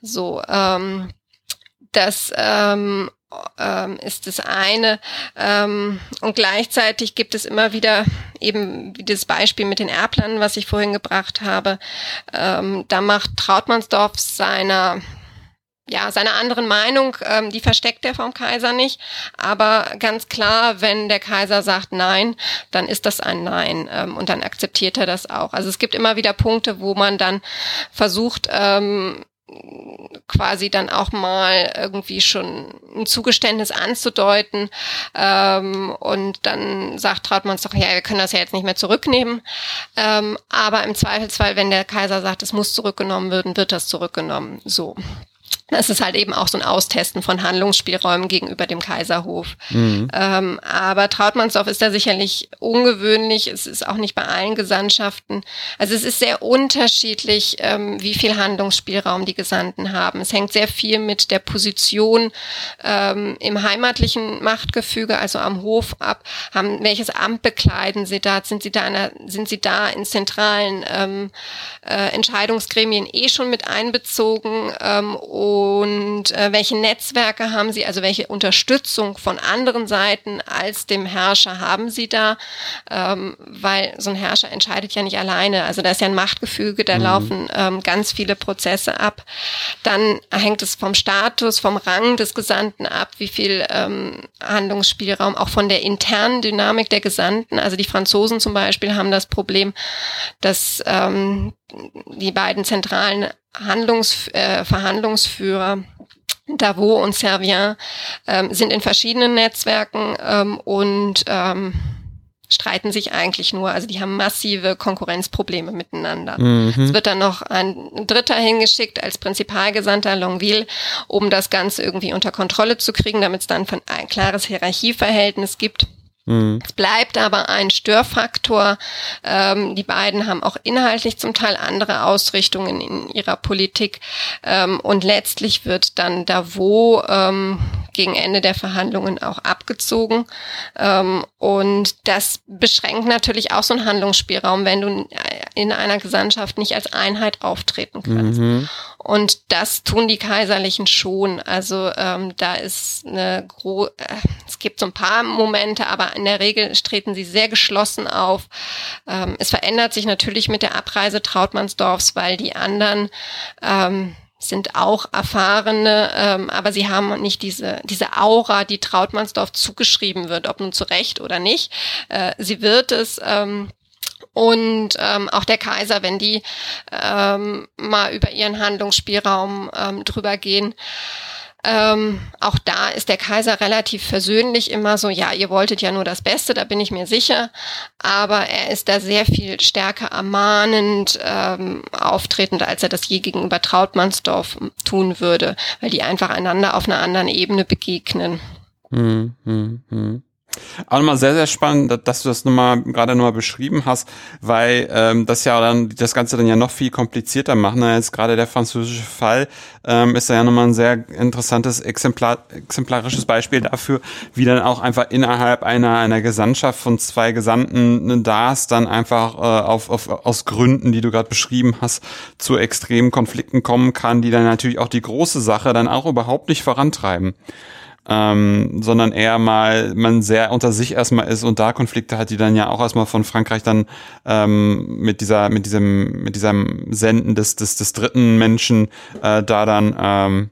So, ähm, das ähm, ähm, ist das eine. Ähm, und gleichzeitig gibt es immer wieder eben wie das Beispiel mit den Erblern, was ich vorhin gebracht habe. Ähm, da macht Trautmannsdorf seiner ja, seine anderen Meinung, ähm, die versteckt er vom Kaiser nicht. Aber ganz klar, wenn der Kaiser sagt Nein, dann ist das ein Nein ähm, und dann akzeptiert er das auch. Also es gibt immer wieder Punkte, wo man dann versucht, ähm, quasi dann auch mal irgendwie schon ein Zugeständnis anzudeuten ähm, und dann sagt Trautmanns doch, ja, wir können das ja jetzt nicht mehr zurücknehmen. Ähm, aber im Zweifelsfall, wenn der Kaiser sagt, es muss zurückgenommen werden, wird das zurückgenommen. So. Es ist halt eben auch so ein Austesten von Handlungsspielräumen gegenüber dem Kaiserhof. Mhm. Ähm, aber Trautmannsdorf ist da sicherlich ungewöhnlich. Es ist auch nicht bei allen Gesandtschaften. Also es ist sehr unterschiedlich, ähm, wie viel Handlungsspielraum die Gesandten haben. Es hängt sehr viel mit der Position ähm, im heimatlichen Machtgefüge, also am Hof ab. Haben, welches Amt bekleiden sie da? Sind sie da, einer, sind sie da in zentralen ähm, äh, Entscheidungsgremien eh schon mit einbezogen? Und äh, welche Netzwerke haben Sie, also welche Unterstützung von anderen Seiten als dem Herrscher haben Sie da, ähm, weil so ein Herrscher entscheidet ja nicht alleine, also da ist ja ein Machtgefüge, da mhm. laufen ähm, ganz viele Prozesse ab. Dann hängt es vom Status, vom Rang des Gesandten ab, wie viel ähm, Handlungsspielraum, auch von der internen Dynamik der Gesandten. Also die Franzosen zum Beispiel haben das Problem, dass ähm, die beiden zentralen Handlungs, äh, Verhandlungsführer Davos und Servien ähm, sind in verschiedenen Netzwerken ähm, und ähm, streiten sich eigentlich nur. Also die haben massive Konkurrenzprobleme miteinander. Mhm. Es wird dann noch ein Dritter hingeschickt als Prinzipalgesandter Longueville, um das Ganze irgendwie unter Kontrolle zu kriegen, damit es dann ein klares Hierarchieverhältnis gibt. Mhm. Es bleibt aber ein Störfaktor. Ähm, die beiden haben auch inhaltlich zum Teil andere Ausrichtungen in ihrer Politik. Ähm, und letztlich wird dann Davos ähm, gegen Ende der Verhandlungen auch abgezogen. Ähm, und das beschränkt natürlich auch so einen Handlungsspielraum, wenn du in einer Gesandtschaft nicht als Einheit auftreten kannst. Mhm. Und das tun die Kaiserlichen schon. Also ähm, da ist eine gro äh, es gibt so ein paar Momente, aber in der Regel treten sie sehr geschlossen auf. Ähm, es verändert sich natürlich mit der Abreise Trautmannsdorfs, weil die anderen ähm, sind auch erfahrene, ähm, aber sie haben nicht diese, diese Aura, die Trautmannsdorf zugeschrieben wird, ob nun zu Recht oder nicht. Äh, sie wird es. Ähm, und ähm, auch der Kaiser, wenn die ähm, mal über ihren Handlungsspielraum ähm, drüber gehen. Ähm, auch da ist der Kaiser relativ versöhnlich immer so, ja, ihr wolltet ja nur das Beste, da bin ich mir sicher. Aber er ist da sehr viel stärker ermahnend ähm, auftretend, als er das je gegenüber Trautmannsdorf tun würde, weil die einfach einander auf einer anderen Ebene begegnen. Hm, hm, hm. Auch nochmal sehr, sehr spannend, dass du das nochmal gerade nochmal beschrieben hast, weil ähm, das ja dann das Ganze dann ja noch viel komplizierter macht. Ne? Jetzt gerade der französische Fall ähm, ist ja nochmal ein sehr interessantes Exemplar, exemplarisches Beispiel dafür, wie dann auch einfach innerhalb einer einer Gesandtschaft von zwei Gesandten ne, da ist, dann einfach äh, auf, auf, aus Gründen, die du gerade beschrieben hast, zu extremen Konflikten kommen kann, die dann natürlich auch die große Sache dann auch überhaupt nicht vorantreiben ähm, sondern eher mal man sehr unter sich erstmal ist und da Konflikte hat, die dann ja auch erstmal von Frankreich dann ähm, mit dieser mit diesem mit diesem Senden des des, des dritten Menschen äh, da dann ähm,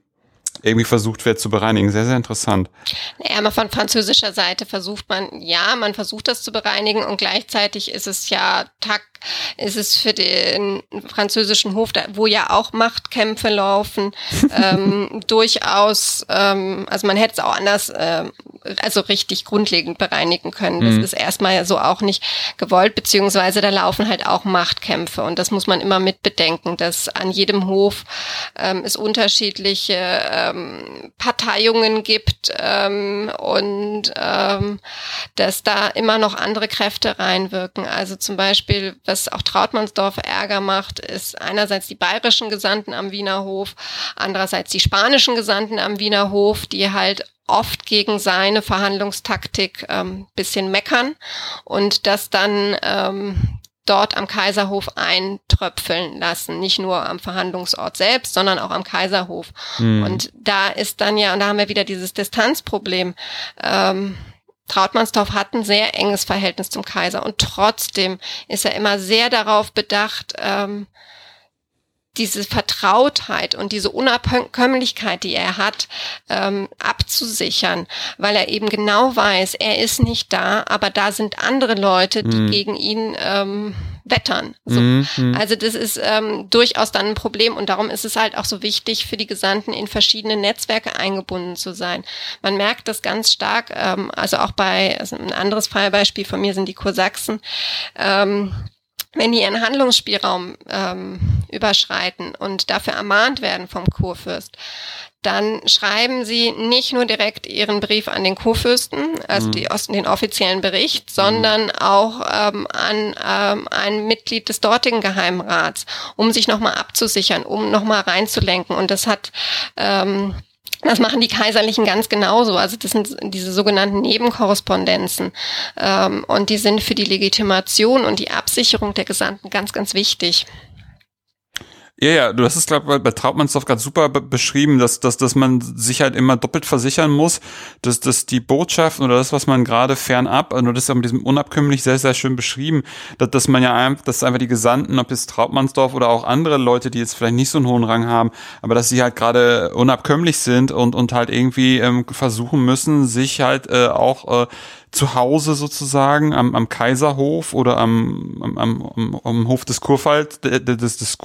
irgendwie versucht wird zu bereinigen. Sehr, sehr interessant. Ja, mal von französischer Seite versucht man, ja, man versucht das zu bereinigen und gleichzeitig ist es ja Takt ist es für den französischen Hof, wo ja auch Machtkämpfe laufen, ähm, durchaus, ähm, also man hätte es auch anders, ähm, also richtig grundlegend bereinigen können. Das mhm. ist erstmal so auch nicht gewollt, beziehungsweise da laufen halt auch Machtkämpfe und das muss man immer mit bedenken, dass an jedem Hof ähm, es unterschiedliche ähm, Parteiungen gibt ähm, und ähm, dass da immer noch andere Kräfte reinwirken. Also zum Beispiel, was auch Trautmannsdorf Ärger macht, ist einerseits die bayerischen Gesandten am Wiener Hof, andererseits die spanischen Gesandten am Wiener Hof, die halt oft gegen seine Verhandlungstaktik ähm, bisschen meckern und das dann ähm, dort am Kaiserhof eintröpfeln lassen. Nicht nur am Verhandlungsort selbst, sondern auch am Kaiserhof. Mhm. Und da ist dann ja, und da haben wir wieder dieses Distanzproblem. Ähm, Trautmannsdorf hat ein sehr enges Verhältnis zum Kaiser und trotzdem ist er immer sehr darauf bedacht, ähm, diese Vertrautheit und diese Unabkömmlichkeit, die er hat, ähm, abzusichern, weil er eben genau weiß, er ist nicht da, aber da sind andere Leute, die mhm. gegen ihn ähm, wettern. So. Mhm. Also das ist ähm, durchaus dann ein Problem und darum ist es halt auch so wichtig für die Gesandten in verschiedene Netzwerke eingebunden zu sein. Man merkt das ganz stark, ähm, also auch bei, also ein anderes Fallbeispiel von mir sind die Kursachsen. Ähm, wenn die ihren Handlungsspielraum ähm, überschreiten und dafür ermahnt werden vom Kurfürst, dann schreiben sie nicht nur direkt ihren Brief an den Kurfürsten, also mhm. die, den offiziellen Bericht, sondern mhm. auch ähm, an ähm, ein Mitglied des dortigen Geheimrats, um sich nochmal abzusichern, um nochmal reinzulenken. Und das hat ähm, das machen die Kaiserlichen ganz genauso. Also das sind diese sogenannten Nebenkorrespondenzen. Ähm, und die sind für die Legitimation und die Absicherung der Gesandten ganz, ganz wichtig. Ja, ja, du hast es, glaube ich, bei Trautmannsdorf gerade super beschrieben, dass, dass, dass man sich halt immer doppelt versichern muss, dass, dass die Botschaften oder das, was man gerade fernab, also das ist ja mit diesem unabkömmlich sehr, sehr schön beschrieben, dass, dass man ja einfach, dass einfach die Gesandten, ob jetzt Trautmannsdorf oder auch andere Leute, die jetzt vielleicht nicht so einen hohen Rang haben, aber dass sie halt gerade unabkömmlich sind und, und halt irgendwie ähm, versuchen müssen, sich halt äh, auch äh, zu Hause sozusagen am, am Kaiserhof oder am, am, am, am Hof des Kurpfalz, des, des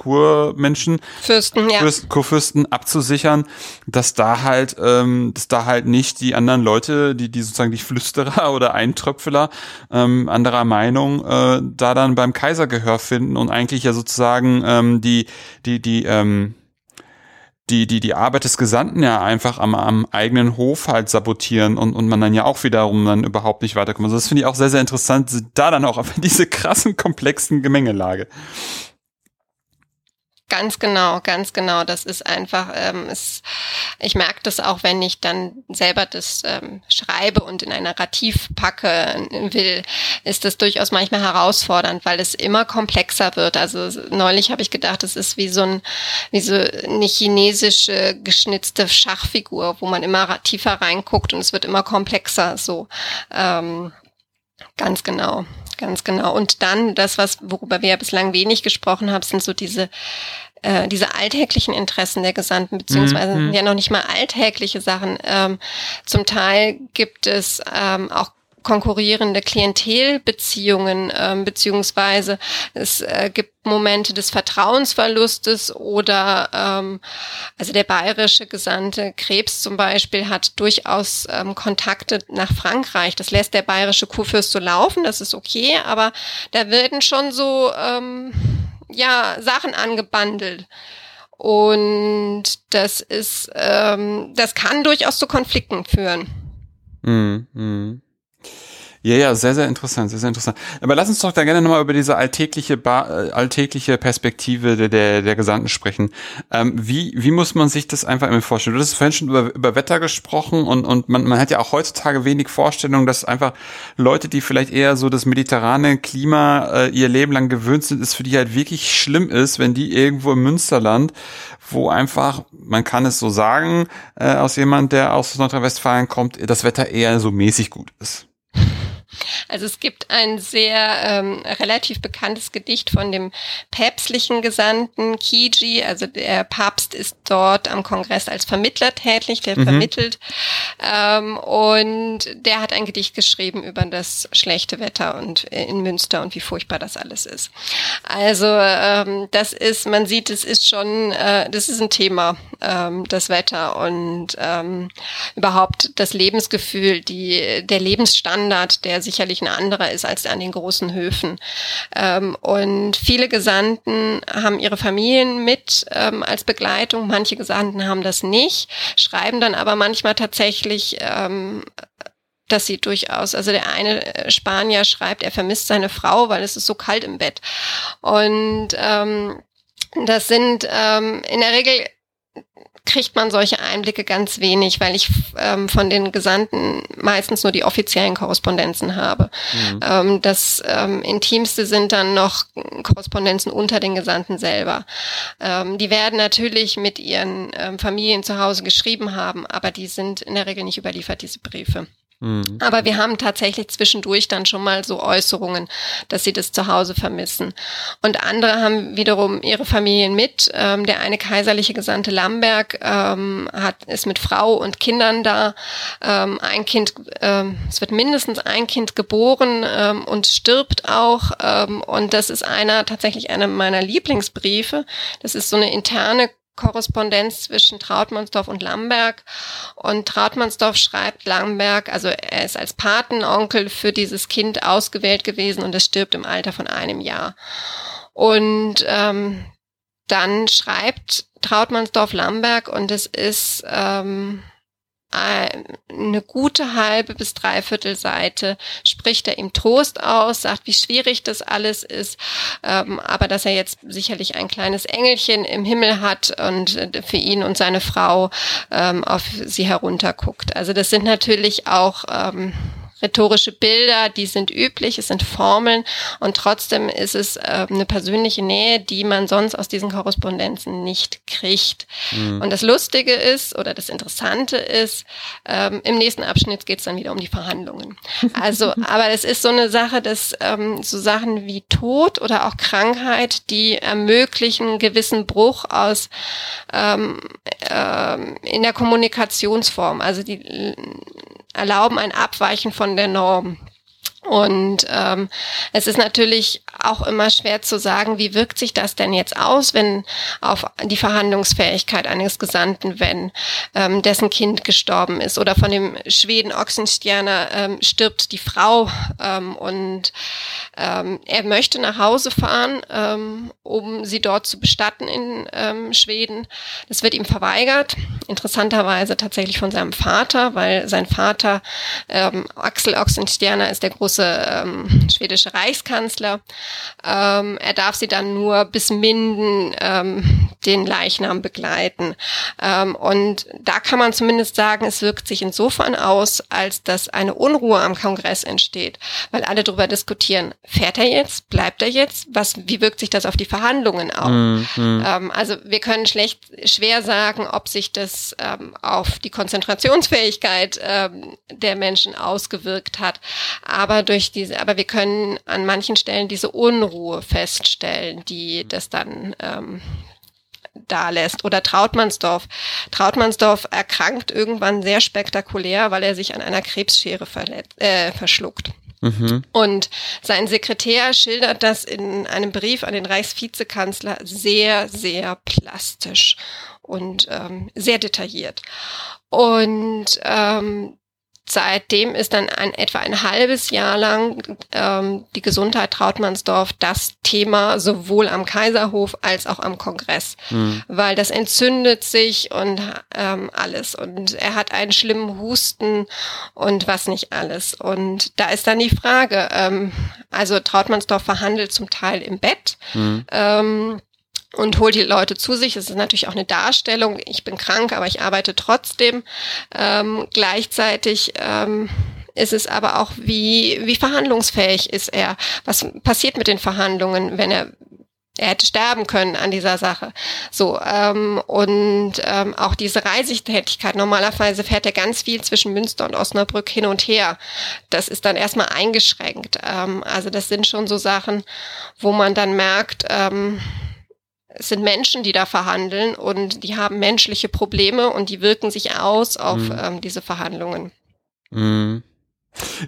Kurmenschen, Fürsten, ja. Fürsten, Kurfürsten abzusichern, dass da halt, ähm, dass da halt nicht die anderen Leute, die, die sozusagen die Flüsterer oder Eintröpfeler ähm, anderer Meinung, äh, da dann beim Kaiser Gehör finden und eigentlich ja sozusagen ähm, die, die, die, ähm, die, die, die Arbeit des Gesandten ja einfach am, am eigenen Hof halt sabotieren und, und man dann ja auch wiederum dann überhaupt nicht weiterkommt. Also das finde ich auch sehr, sehr interessant, da dann auch auf diese krassen, komplexen Gemengelage. Ganz genau, ganz genau. Das ist einfach, ähm, es, ich merke das auch, wenn ich dann selber das ähm, schreibe und in ein Narrativ packe will, ist das durchaus manchmal herausfordernd, weil es immer komplexer wird. Also neulich habe ich gedacht, es ist wie so ein, wie so eine chinesische geschnitzte Schachfigur, wo man immer tiefer reinguckt und es wird immer komplexer. So ähm, ganz genau. Ganz genau. Und dann das, was, worüber wir ja bislang wenig gesprochen haben, sind so diese äh, diese alltäglichen Interessen der Gesandten, beziehungsweise mhm. ja noch nicht mal alltägliche Sachen. Ähm, zum Teil gibt es ähm, auch konkurrierende Klientelbeziehungen, ähm, beziehungsweise es äh, gibt Momente des Vertrauensverlustes oder ähm, also der bayerische Gesandte Krebs zum Beispiel hat durchaus ähm, Kontakte nach Frankreich. Das lässt der bayerische Kurfürst so laufen, das ist okay, aber da werden schon so ähm, ja Sachen angebandelt. Und das ist, ähm, das kann durchaus zu Konflikten führen. Mm, mm. Ja, ja, sehr, sehr interessant, sehr, sehr interessant. Aber lass uns doch da gerne nochmal über diese alltägliche, ba äh, alltägliche Perspektive der, der, der Gesandten sprechen. Ähm, wie, wie muss man sich das einfach immer vorstellen? Du hast vorhin schon über, über Wetter gesprochen und, und man, man hat ja auch heutzutage wenig Vorstellung, dass einfach Leute, die vielleicht eher so das mediterrane Klima äh, ihr Leben lang gewöhnt sind, es für die halt wirklich schlimm ist, wenn die irgendwo im Münsterland, wo einfach, man kann es so sagen, äh, aus jemand, der aus Nordrhein-Westfalen kommt, das Wetter eher so mäßig gut ist. Also es gibt ein sehr ähm, relativ bekanntes Gedicht von dem päpstlichen Gesandten Kiji. Also der Papst ist dort am Kongress als Vermittler tätig, der mhm. vermittelt. Ähm, und der hat ein Gedicht geschrieben über das schlechte Wetter und äh, in Münster und wie furchtbar das alles ist. Also ähm, das ist, man sieht, es ist schon, äh, das ist ein Thema, ähm, das Wetter und ähm, überhaupt das Lebensgefühl, die, der Lebensstandard, der sicherlich ein anderer ist als an den großen Höfen. Ähm, und viele Gesandten haben ihre Familien mit ähm, als Begleitung, manche Gesandten haben das nicht, schreiben dann aber manchmal tatsächlich ähm, dass sie durchaus, also der eine äh, Spanier schreibt, er vermisst seine Frau, weil es ist so kalt im Bett. Und ähm, das sind ähm, in der Regel kriegt man solche Einblicke ganz wenig, weil ich ähm, von den Gesandten meistens nur die offiziellen Korrespondenzen habe. Mhm. Ähm, das ähm, Intimste sind dann noch Korrespondenzen unter den Gesandten selber. Ähm, die werden natürlich mit ihren ähm, Familien zu Hause geschrieben haben, aber die sind in der Regel nicht überliefert, diese Briefe. Mhm. Aber wir haben tatsächlich zwischendurch dann schon mal so Äußerungen, dass sie das zu Hause vermissen. Und andere haben wiederum ihre Familien mit. Ähm, der eine kaiserliche Gesandte Lamberg ähm, hat, ist mit Frau und Kindern da. Ähm, ein Kind, ähm, es wird mindestens ein Kind geboren ähm, und stirbt auch. Ähm, und das ist einer, tatsächlich einer meiner Lieblingsbriefe. Das ist so eine interne Korrespondenz zwischen Trautmannsdorf und Lamberg. Und Trautmannsdorf schreibt Lamberg, also er ist als Patenonkel für dieses Kind ausgewählt gewesen und es stirbt im Alter von einem Jahr. Und ähm, dann schreibt Trautmannsdorf Lamberg und es ist ähm, eine gute halbe bis dreiviertel Seite spricht er ihm Trost aus, sagt, wie schwierig das alles ist, ähm, aber dass er jetzt sicherlich ein kleines Engelchen im Himmel hat und äh, für ihn und seine Frau ähm, auf sie herunterguckt. Also das sind natürlich auch ähm, rhetorische Bilder, die sind üblich, es sind Formeln und trotzdem ist es äh, eine persönliche Nähe, die man sonst aus diesen Korrespondenzen nicht kriegt. Mhm. Und das Lustige ist oder das Interessante ist, ähm, im nächsten Abschnitt geht es dann wieder um die Verhandlungen. Also, aber es ist so eine Sache, dass ähm, so Sachen wie Tod oder auch Krankheit, die ermöglichen einen gewissen Bruch aus ähm, äh, in der Kommunikationsform. Also die erlauben ein Abweichen von der Norm. Und ähm, es ist natürlich auch immer schwer zu sagen, wie wirkt sich das denn jetzt aus, wenn auf die Verhandlungsfähigkeit eines Gesandten, wenn ähm, dessen Kind gestorben ist oder von dem Schweden Oxenstierner ähm, stirbt die Frau ähm, und ähm, er möchte nach Hause fahren, ähm, um sie dort zu bestatten in ähm, Schweden. Das wird ihm verweigert, interessanterweise tatsächlich von seinem Vater, weil sein Vater ähm, Axel Oxenstierna ist der große ähm, schwedische Reichskanzler. Ähm, er darf sie dann nur bis Minden ähm, den Leichnam begleiten. Ähm, und da kann man zumindest sagen, es wirkt sich insofern aus, als dass eine Unruhe am Kongress entsteht, weil alle darüber diskutieren, fährt er jetzt, bleibt er jetzt, was, wie wirkt sich das auf die Verhandlungen aus? Mhm. Ähm, also wir können schlecht, schwer sagen, ob sich das ähm, auf die Konzentrationsfähigkeit ähm, der Menschen ausgewirkt hat. Aber durch diese, aber wir können an manchen Stellen diese Unruhe feststellen, die das dann ähm, da lässt. Oder Trautmannsdorf. Trautmannsdorf erkrankt irgendwann sehr spektakulär, weil er sich an einer Krebsschere äh, verschluckt. Mhm. Und sein Sekretär schildert das in einem Brief an den Reichsvizekanzler sehr, sehr plastisch und ähm, sehr detailliert. Und ähm, seitdem ist dann ein, etwa ein halbes Jahr lang ähm, die Gesundheit Trautmannsdorf das Thema sowohl am Kaiserhof als auch am Kongress, mhm. weil das entzündet sich und ähm, alles und er hat einen schlimmen Husten und was nicht alles und da ist dann die Frage, ähm, also Trautmannsdorf verhandelt zum Teil im Bett. Mhm. Ähm, und holt die Leute zu sich. Es ist natürlich auch eine Darstellung. Ich bin krank, aber ich arbeite trotzdem. Ähm, gleichzeitig ähm, ist es aber auch, wie, wie verhandlungsfähig ist er? Was passiert mit den Verhandlungen, wenn er er hätte sterben können an dieser Sache. So, ähm, und ähm, auch diese Reisetätigkeit. Normalerweise fährt er ganz viel zwischen Münster und Osnabrück hin und her. Das ist dann erstmal eingeschränkt. Ähm, also das sind schon so Sachen, wo man dann merkt, ähm, es sind Menschen, die da verhandeln und die haben menschliche Probleme und die wirken sich aus auf mhm. ähm, diese Verhandlungen. Mhm.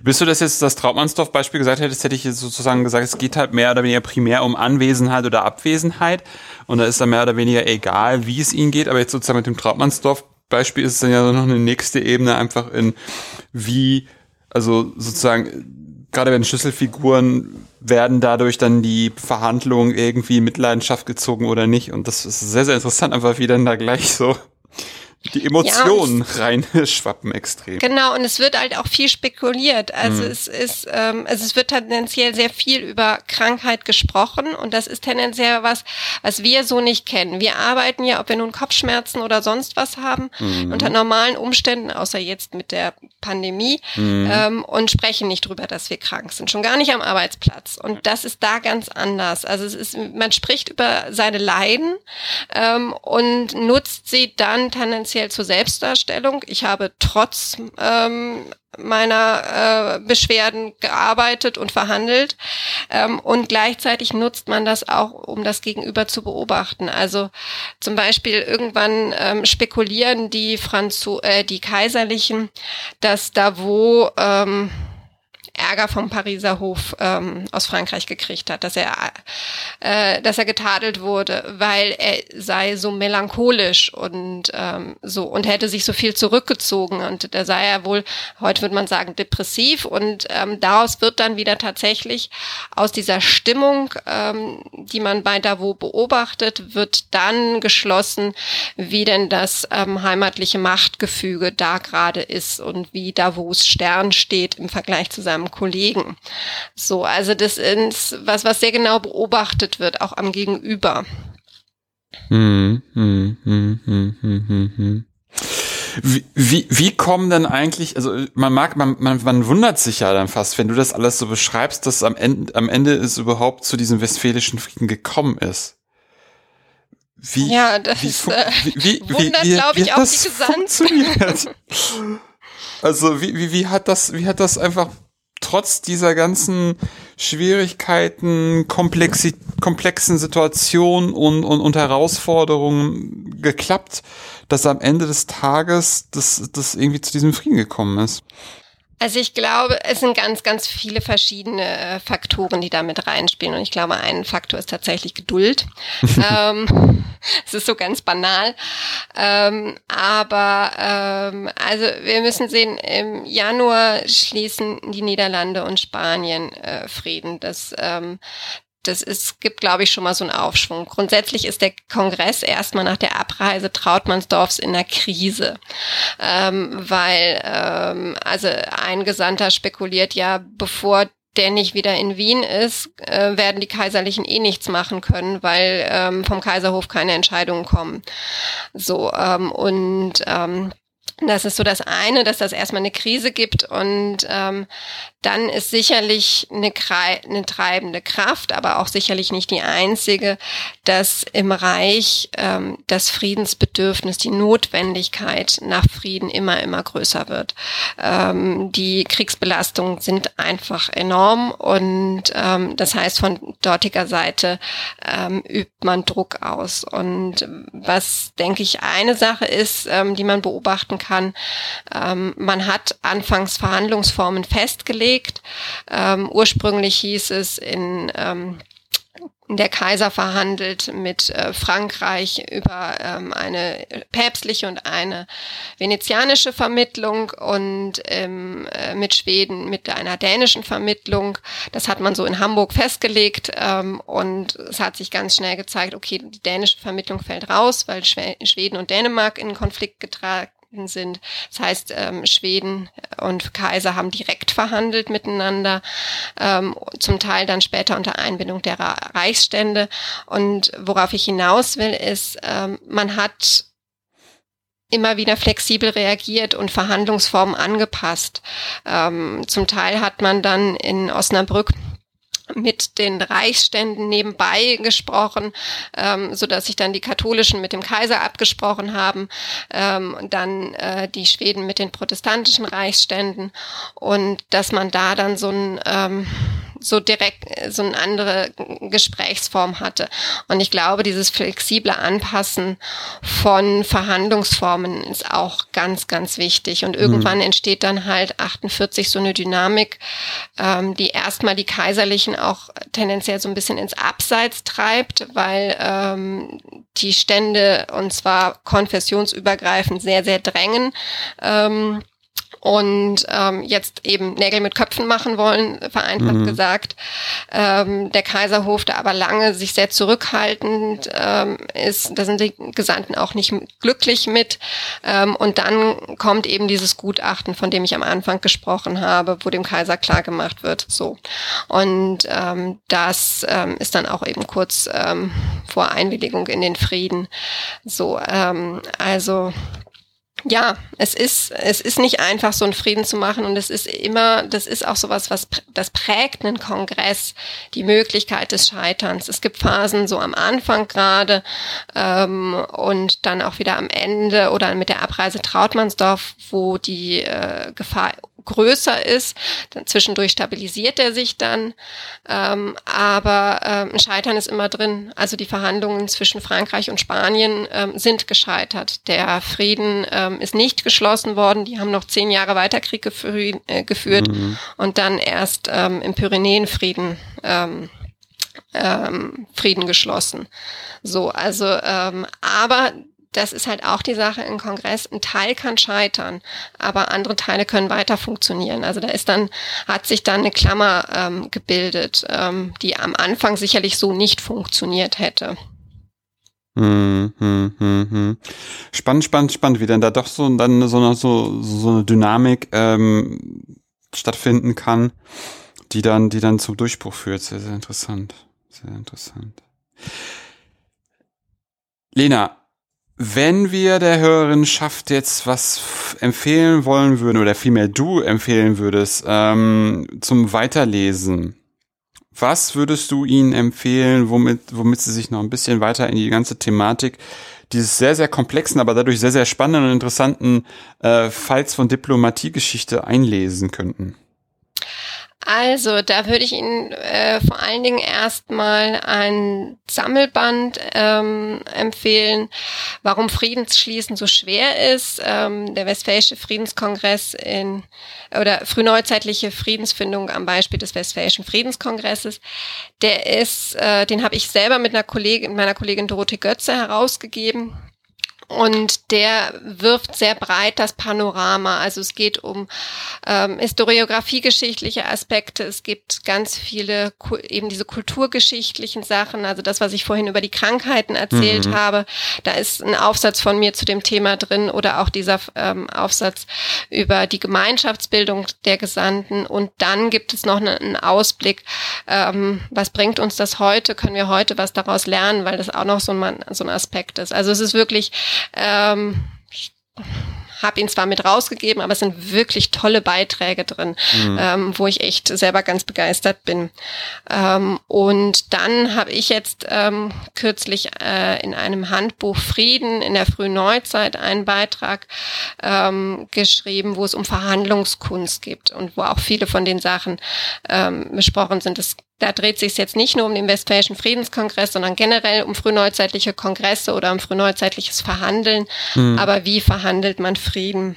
Bist du das jetzt das Trautmannsdorf-Beispiel gesagt hättest, hätte ich jetzt sozusagen gesagt, es geht halt mehr oder weniger primär um Anwesenheit oder Abwesenheit und da ist dann mehr oder weniger egal, wie es ihnen geht, aber jetzt sozusagen mit dem Trautmannsdorf-Beispiel ist es dann ja noch eine nächste Ebene einfach in wie, also sozusagen gerade wenn Schlüsselfiguren werden dadurch dann die Verhandlungen irgendwie in Mitleidenschaft gezogen oder nicht. Und das ist sehr, sehr interessant, einfach wie dann da gleich so die Emotionen ja, reinschwappen extrem. Genau, und es wird halt auch viel spekuliert. Also mhm. es ist, ähm, also es wird tendenziell sehr viel über Krankheit gesprochen und das ist tendenziell was, was wir so nicht kennen. Wir arbeiten ja, ob wir nun Kopfschmerzen oder sonst was haben, mhm. unter normalen Umständen, außer jetzt mit der Pandemie, mhm. ähm, und sprechen nicht drüber, dass wir krank sind. Schon gar nicht am Arbeitsplatz. Und das ist da ganz anders. Also es ist, man spricht über seine Leiden ähm, und nutzt sie dann tendenziell tendenziell zur Selbstdarstellung. Ich habe trotz ähm, meiner äh, Beschwerden gearbeitet und verhandelt ähm, und gleichzeitig nutzt man das auch, um das Gegenüber zu beobachten. Also zum Beispiel irgendwann ähm, spekulieren die Franzo äh, die Kaiserlichen, dass da wo ähm, Ärger vom Pariser Hof ähm, aus Frankreich gekriegt hat, dass er, äh, dass er getadelt wurde, weil er sei so melancholisch und ähm, so und hätte sich so viel zurückgezogen und da sei er wohl, heute würde man sagen, depressiv und ähm, daraus wird dann wieder tatsächlich aus dieser Stimmung, ähm, die man bei Davos beobachtet, wird dann geschlossen, wie denn das ähm, heimatliche Machtgefüge da gerade ist und wie Davos Stern steht im Vergleich zu seinem Kollegen. So, also das ist was, was sehr genau beobachtet wird, auch am Gegenüber. Hm, hm, hm, hm, hm, hm, hm. Wie, wie, wie kommen denn eigentlich, also man mag, man, man, man wundert sich ja dann fast, wenn du das alles so beschreibst, dass am Ende, am Ende es überhaupt zu diesem westfälischen Frieden gekommen ist. Wie, ja, das wie, äh, wie, wie, wundert, glaube ich, auch die Gesandten. also wie, wie, wie hat das, wie hat das einfach trotz dieser ganzen Schwierigkeiten, komplexi komplexen Situationen und, und, und Herausforderungen geklappt, dass am Ende des Tages das, das irgendwie zu diesem Frieden gekommen ist. Also ich glaube, es sind ganz, ganz viele verschiedene äh, Faktoren, die da mit reinspielen. Und ich glaube, ein Faktor ist tatsächlich Geduld. ähm, es ist so ganz banal. Ähm, aber ähm, also wir müssen sehen, im Januar schließen die Niederlande und Spanien äh, Frieden. Das ähm, das ist, gibt, glaube ich, schon mal so einen Aufschwung. Grundsätzlich ist der Kongress erstmal nach der Abreise Trautmannsdorfs in der Krise, ähm, weil ähm, also ein Gesandter spekuliert ja, bevor der nicht wieder in Wien ist, äh, werden die Kaiserlichen eh nichts machen können, weil ähm, vom Kaiserhof keine Entscheidungen kommen. So ähm, und ähm, das ist so das eine, dass das erstmal eine Krise gibt und dann ist sicherlich eine, eine treibende Kraft, aber auch sicherlich nicht die einzige, dass im Reich ähm, das Friedensbedürfnis, die Notwendigkeit nach Frieden immer, immer größer wird. Ähm, die Kriegsbelastungen sind einfach enorm und ähm, das heißt, von dortiger Seite ähm, übt man Druck aus. Und was, denke ich, eine Sache ist, ähm, die man beobachten kann, ähm, man hat anfangs Verhandlungsformen festgelegt, gelegt. Ähm, ursprünglich hieß es in ähm, der Kaiser verhandelt mit äh, Frankreich über ähm, eine päpstliche und eine venezianische Vermittlung und ähm, äh, mit Schweden mit einer dänischen Vermittlung. Das hat man so in Hamburg festgelegt ähm, und es hat sich ganz schnell gezeigt, okay, die dänische Vermittlung fällt raus, weil Schweden und Dänemark in Konflikt getragen sind. Das heißt, ähm, Schweden und Kaiser haben direkt verhandelt miteinander, ähm, zum Teil dann später unter Einbindung der Reichsstände. Und worauf ich hinaus will, ist, ähm, man hat immer wieder flexibel reagiert und Verhandlungsformen angepasst. Ähm, zum Teil hat man dann in Osnabrück mit den Reichsständen nebenbei gesprochen, ähm, so dass sich dann die Katholischen mit dem Kaiser abgesprochen haben, ähm, dann äh, die Schweden mit den protestantischen Reichsständen. Und dass man da dann so ein ähm, so direkt so eine andere Gesprächsform hatte. Und ich glaube, dieses flexible Anpassen von Verhandlungsformen ist auch ganz, ganz wichtig. Und irgendwann mhm. entsteht dann halt 48 so eine Dynamik, ähm, die erstmal die Kaiserlichen auch tendenziell so ein bisschen ins Abseits treibt, weil ähm, die Stände und zwar konfessionsübergreifend sehr, sehr drängen. Ähm, und ähm, jetzt eben Nägel mit Köpfen machen wollen, vereinfacht mhm. gesagt. Ähm, der Kaiserhof, der aber lange sich sehr zurückhaltend ähm, ist, da sind die Gesandten auch nicht glücklich mit. Ähm, und dann kommt eben dieses Gutachten, von dem ich am Anfang gesprochen habe, wo dem Kaiser klar gemacht wird. So. Und ähm, das ähm, ist dann auch eben kurz ähm, vor Einwilligung in den Frieden. So, ähm, also ja, es ist, es ist nicht einfach, so einen Frieden zu machen und es ist immer, das ist auch sowas, was, das prägt einen Kongress, die Möglichkeit des Scheiterns. Es gibt Phasen so am Anfang gerade ähm, und dann auch wieder am Ende oder mit der Abreise Trautmannsdorf, wo die äh, Gefahr größer ist. Dann zwischendurch stabilisiert er sich dann. Ähm, aber ähm, ein Scheitern ist immer drin. Also die Verhandlungen zwischen Frankreich und Spanien ähm, sind gescheitert. Der Frieden ähm, ist nicht geschlossen worden. Die haben noch zehn Jahre weiter Krieg gefü äh, geführt mhm. und dann erst ähm, im Pyrenäenfrieden ähm, ähm, Frieden geschlossen. So, also, ähm, aber das ist halt auch die Sache im Kongress. Ein Teil kann scheitern, aber andere Teile können weiter funktionieren. Also da ist dann, hat sich dann eine Klammer ähm, gebildet, ähm, die am Anfang sicherlich so nicht funktioniert hätte. Hm, hm, hm, hm. Spannend, spannend, spannend, wie denn da doch so dann so eine, so, so eine Dynamik ähm, stattfinden kann, die dann, die dann zum Durchbruch führt. Sehr, sehr interessant. Sehr interessant. Lena, wenn wir der Hörerin schafft jetzt was empfehlen wollen würden oder vielmehr du empfehlen würdest ähm, zum Weiterlesen, was würdest du ihnen empfehlen, womit, womit sie sich noch ein bisschen weiter in die ganze Thematik dieses sehr, sehr komplexen, aber dadurch sehr, sehr spannenden und interessanten äh, Falls von Diplomatiegeschichte einlesen könnten? Also, da würde ich Ihnen äh, vor allen Dingen erstmal ein Sammelband ähm, empfehlen, warum Friedensschließen so schwer ist. Ähm, der Westfälische Friedenskongress in oder frühneuzeitliche Friedensfindung am Beispiel des Westfälischen Friedenskongresses. Der ist, äh, den habe ich selber mit einer Kollegin, meiner Kollegin Dorothee Götze herausgegeben und der wirft sehr breit das Panorama. Also es geht um ähm, historiografiegeschichtliche Aspekte. Es gibt ganz viele eben diese kulturgeschichtlichen Sachen. Also das, was ich vorhin über die Krankheiten erzählt mhm. habe. Da ist ein Aufsatz von mir zu dem Thema drin oder auch dieser ähm, Aufsatz über die Gemeinschaftsbildung der Gesandten. Und dann gibt es noch einen Ausblick. Ähm, was bringt uns das heute? Können wir heute was daraus lernen? Weil das auch noch so ein, so ein Aspekt ist. Also es ist wirklich ähm, ich habe ihn zwar mit rausgegeben, aber es sind wirklich tolle Beiträge drin, mhm. ähm, wo ich echt selber ganz begeistert bin. Ähm, und dann habe ich jetzt ähm, kürzlich äh, in einem Handbuch Frieden in der frühen Neuzeit einen Beitrag ähm, geschrieben, wo es um Verhandlungskunst geht und wo auch viele von den Sachen ähm, besprochen sind. Es da dreht sich jetzt nicht nur um den Westfälischen Friedenskongress, sondern generell um frühneuzeitliche Kongresse oder um frühneuzeitliches Verhandeln. Mhm. Aber wie verhandelt man Frieden?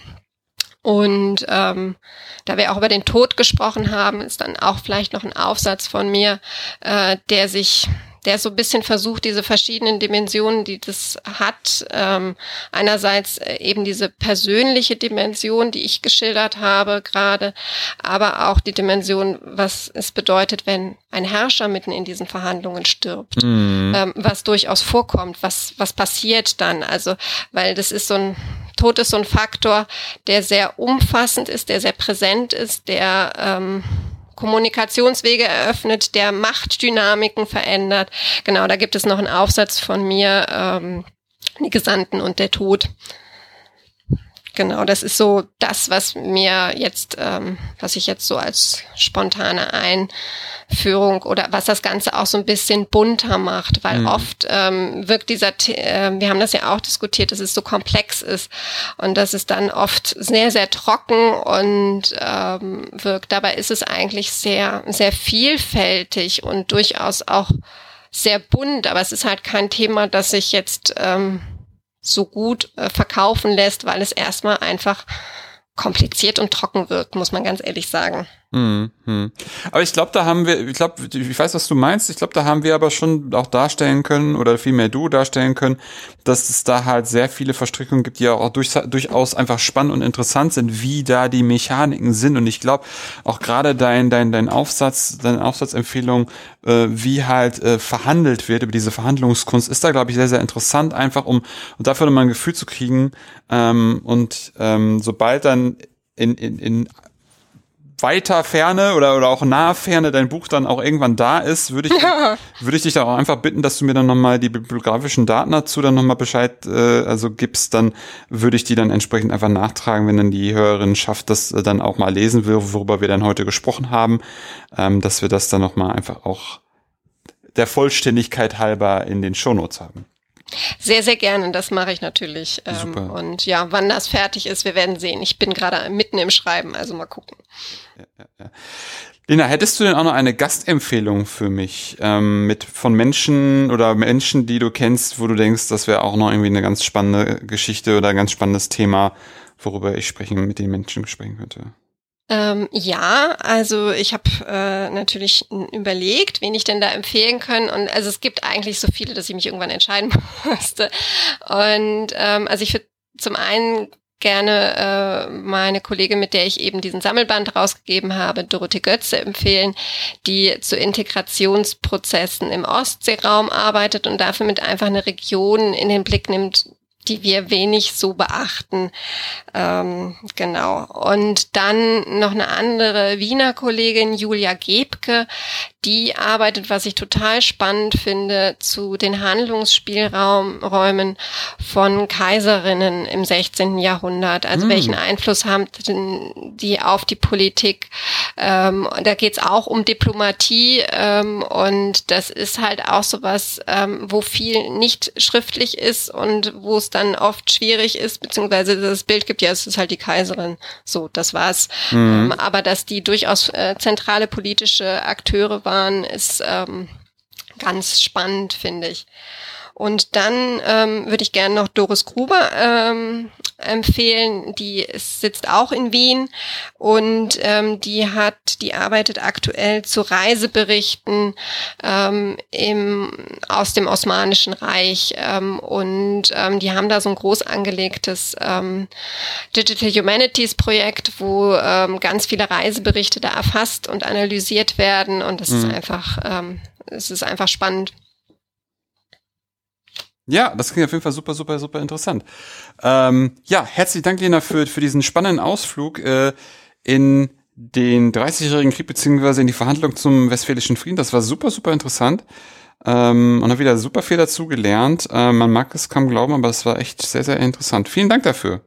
Und ähm, da wir auch über den Tod gesprochen haben, ist dann auch vielleicht noch ein Aufsatz von mir, äh, der sich der so ein bisschen versucht, diese verschiedenen Dimensionen, die das hat, ähm, einerseits äh, eben diese persönliche Dimension, die ich geschildert habe gerade, aber auch die Dimension, was es bedeutet, wenn ein Herrscher mitten in diesen Verhandlungen stirbt, mhm. ähm, was durchaus vorkommt, was, was passiert dann, also, weil das ist so ein, Tod ist so ein Faktor, der sehr umfassend ist, der sehr präsent ist, der ähm, Kommunikationswege eröffnet, der Machtdynamiken verändert. Genau, da gibt es noch einen Aufsatz von mir, ähm, die Gesandten und der Tod. Genau, das ist so das, was mir jetzt, ähm, was ich jetzt so als spontane Einführung oder was das Ganze auch so ein bisschen bunter macht, weil mhm. oft ähm, wirkt dieser, äh, wir haben das ja auch diskutiert, dass es so komplex ist und dass es dann oft sehr, sehr trocken und ähm, wirkt. Dabei ist es eigentlich sehr, sehr vielfältig und durchaus auch sehr bunt, aber es ist halt kein Thema, das sich jetzt ähm, so gut äh, verkaufen lässt, weil es erstmal einfach kompliziert und trocken wirkt, muss man ganz ehrlich sagen. Hm, hm. Aber ich glaube, da haben wir, ich glaube, ich weiß, was du meinst. Ich glaube, da haben wir aber schon auch darstellen können oder vielmehr du darstellen können, dass es da halt sehr viele Verstrickungen gibt, die auch durch, durchaus einfach spannend und interessant sind, wie da die Mechaniken sind. Und ich glaube, auch gerade dein, dein, dein Aufsatz, deine Aufsatzempfehlung, äh, wie halt äh, verhandelt wird über diese Verhandlungskunst, ist da, glaube ich, sehr, sehr interessant, einfach um, um dafür nochmal ein Gefühl zu kriegen. Ähm, und ähm, sobald dann in, in, in weiter Ferne oder, oder auch nahe Ferne dein Buch dann auch irgendwann da ist, würde ich, ja. würde ich dich da auch einfach bitten, dass du mir dann nochmal die bibliografischen Daten dazu dann nochmal Bescheid äh, also gibst, dann würde ich die dann entsprechend einfach nachtragen, wenn dann die Hörerin schafft, das äh, dann auch mal lesen will, worüber wir dann heute gesprochen haben, ähm, dass wir das dann nochmal einfach auch der Vollständigkeit halber in den Shownotes haben. Sehr, sehr gerne. Das mache ich natürlich. Ähm, und ja, wann das fertig ist, wir werden sehen. Ich bin gerade mitten im Schreiben, also mal gucken. Ja, ja, ja. Lena, hättest du denn auch noch eine Gastempfehlung für mich ähm, mit von Menschen oder Menschen, die du kennst, wo du denkst, das wäre auch noch irgendwie eine ganz spannende Geschichte oder ein ganz spannendes Thema, worüber ich sprechen mit den Menschen sprechen könnte? Ähm, ja, also ich habe äh, natürlich überlegt, wen ich denn da empfehlen kann. Und also es gibt eigentlich so viele, dass ich mich irgendwann entscheiden musste. Und ähm, also ich würde zum einen gerne äh, meine Kollegin, mit der ich eben diesen Sammelband rausgegeben habe, Dorothee Götze, empfehlen, die zu Integrationsprozessen im Ostseeraum arbeitet und dafür mit einfach eine Region in den Blick nimmt, die wir wenig so beachten. Ähm, genau. Und dann noch eine andere Wiener Kollegin, Julia Gebke, die arbeitet, was ich total spannend finde, zu den Handlungsspielräumen von Kaiserinnen im 16. Jahrhundert. Also mm. welchen Einfluss haben die auf die Politik? Ähm, da geht's auch um Diplomatie ähm, und das ist halt auch sowas, ähm, wo viel nicht schriftlich ist und wo es dann oft schwierig ist, beziehungsweise das Bild gibt ja, es ist halt die Kaiserin. So, das war's. Mhm. Ähm, aber dass die durchaus äh, zentrale politische Akteure waren, ist ähm, ganz spannend, finde ich. Und dann ähm, würde ich gerne noch Doris Gruber ähm, empfehlen. Die sitzt auch in Wien und ähm, die hat, die arbeitet aktuell zu Reiseberichten ähm, im, aus dem Osmanischen Reich ähm, und ähm, die haben da so ein groß angelegtes ähm, Digital Humanities Projekt, wo ähm, ganz viele Reiseberichte da erfasst und analysiert werden und das mhm. ist einfach, ähm, es ist einfach spannend. Ja, das klingt auf jeden Fall super, super, super interessant. Ähm, ja, herzlichen Dank, Lena, für, für diesen spannenden Ausflug äh, in den 30-jährigen Krieg beziehungsweise in die Verhandlung zum Westfälischen Frieden. Das war super, super interessant. Ähm, und habe wieder super viel dazu gelernt. Äh, man mag es kaum glauben, aber es war echt sehr, sehr interessant. Vielen Dank dafür.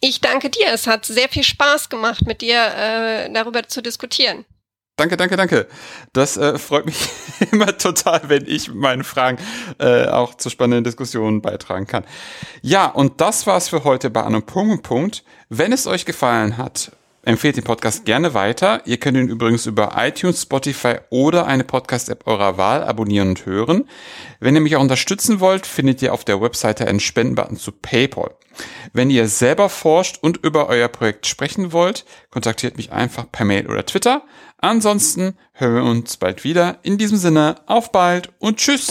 Ich danke dir. Es hat sehr viel Spaß gemacht, mit dir äh, darüber zu diskutieren. Danke, danke, danke. Das äh, freut mich immer total, wenn ich mit meinen Fragen äh, auch zu spannenden Diskussionen beitragen kann. Ja, und das war's für heute bei einem Punkt. Wenn es euch gefallen hat, empfehlt den Podcast gerne weiter. Ihr könnt ihn übrigens über iTunes, Spotify oder eine Podcast-App eurer Wahl abonnieren und hören. Wenn ihr mich auch unterstützen wollt, findet ihr auf der Webseite einen Spendenbutton zu PayPal. Wenn ihr selber forscht und über euer Projekt sprechen wollt, kontaktiert mich einfach per Mail oder Twitter. Ansonsten hören wir uns bald wieder. In diesem Sinne, auf bald und tschüss.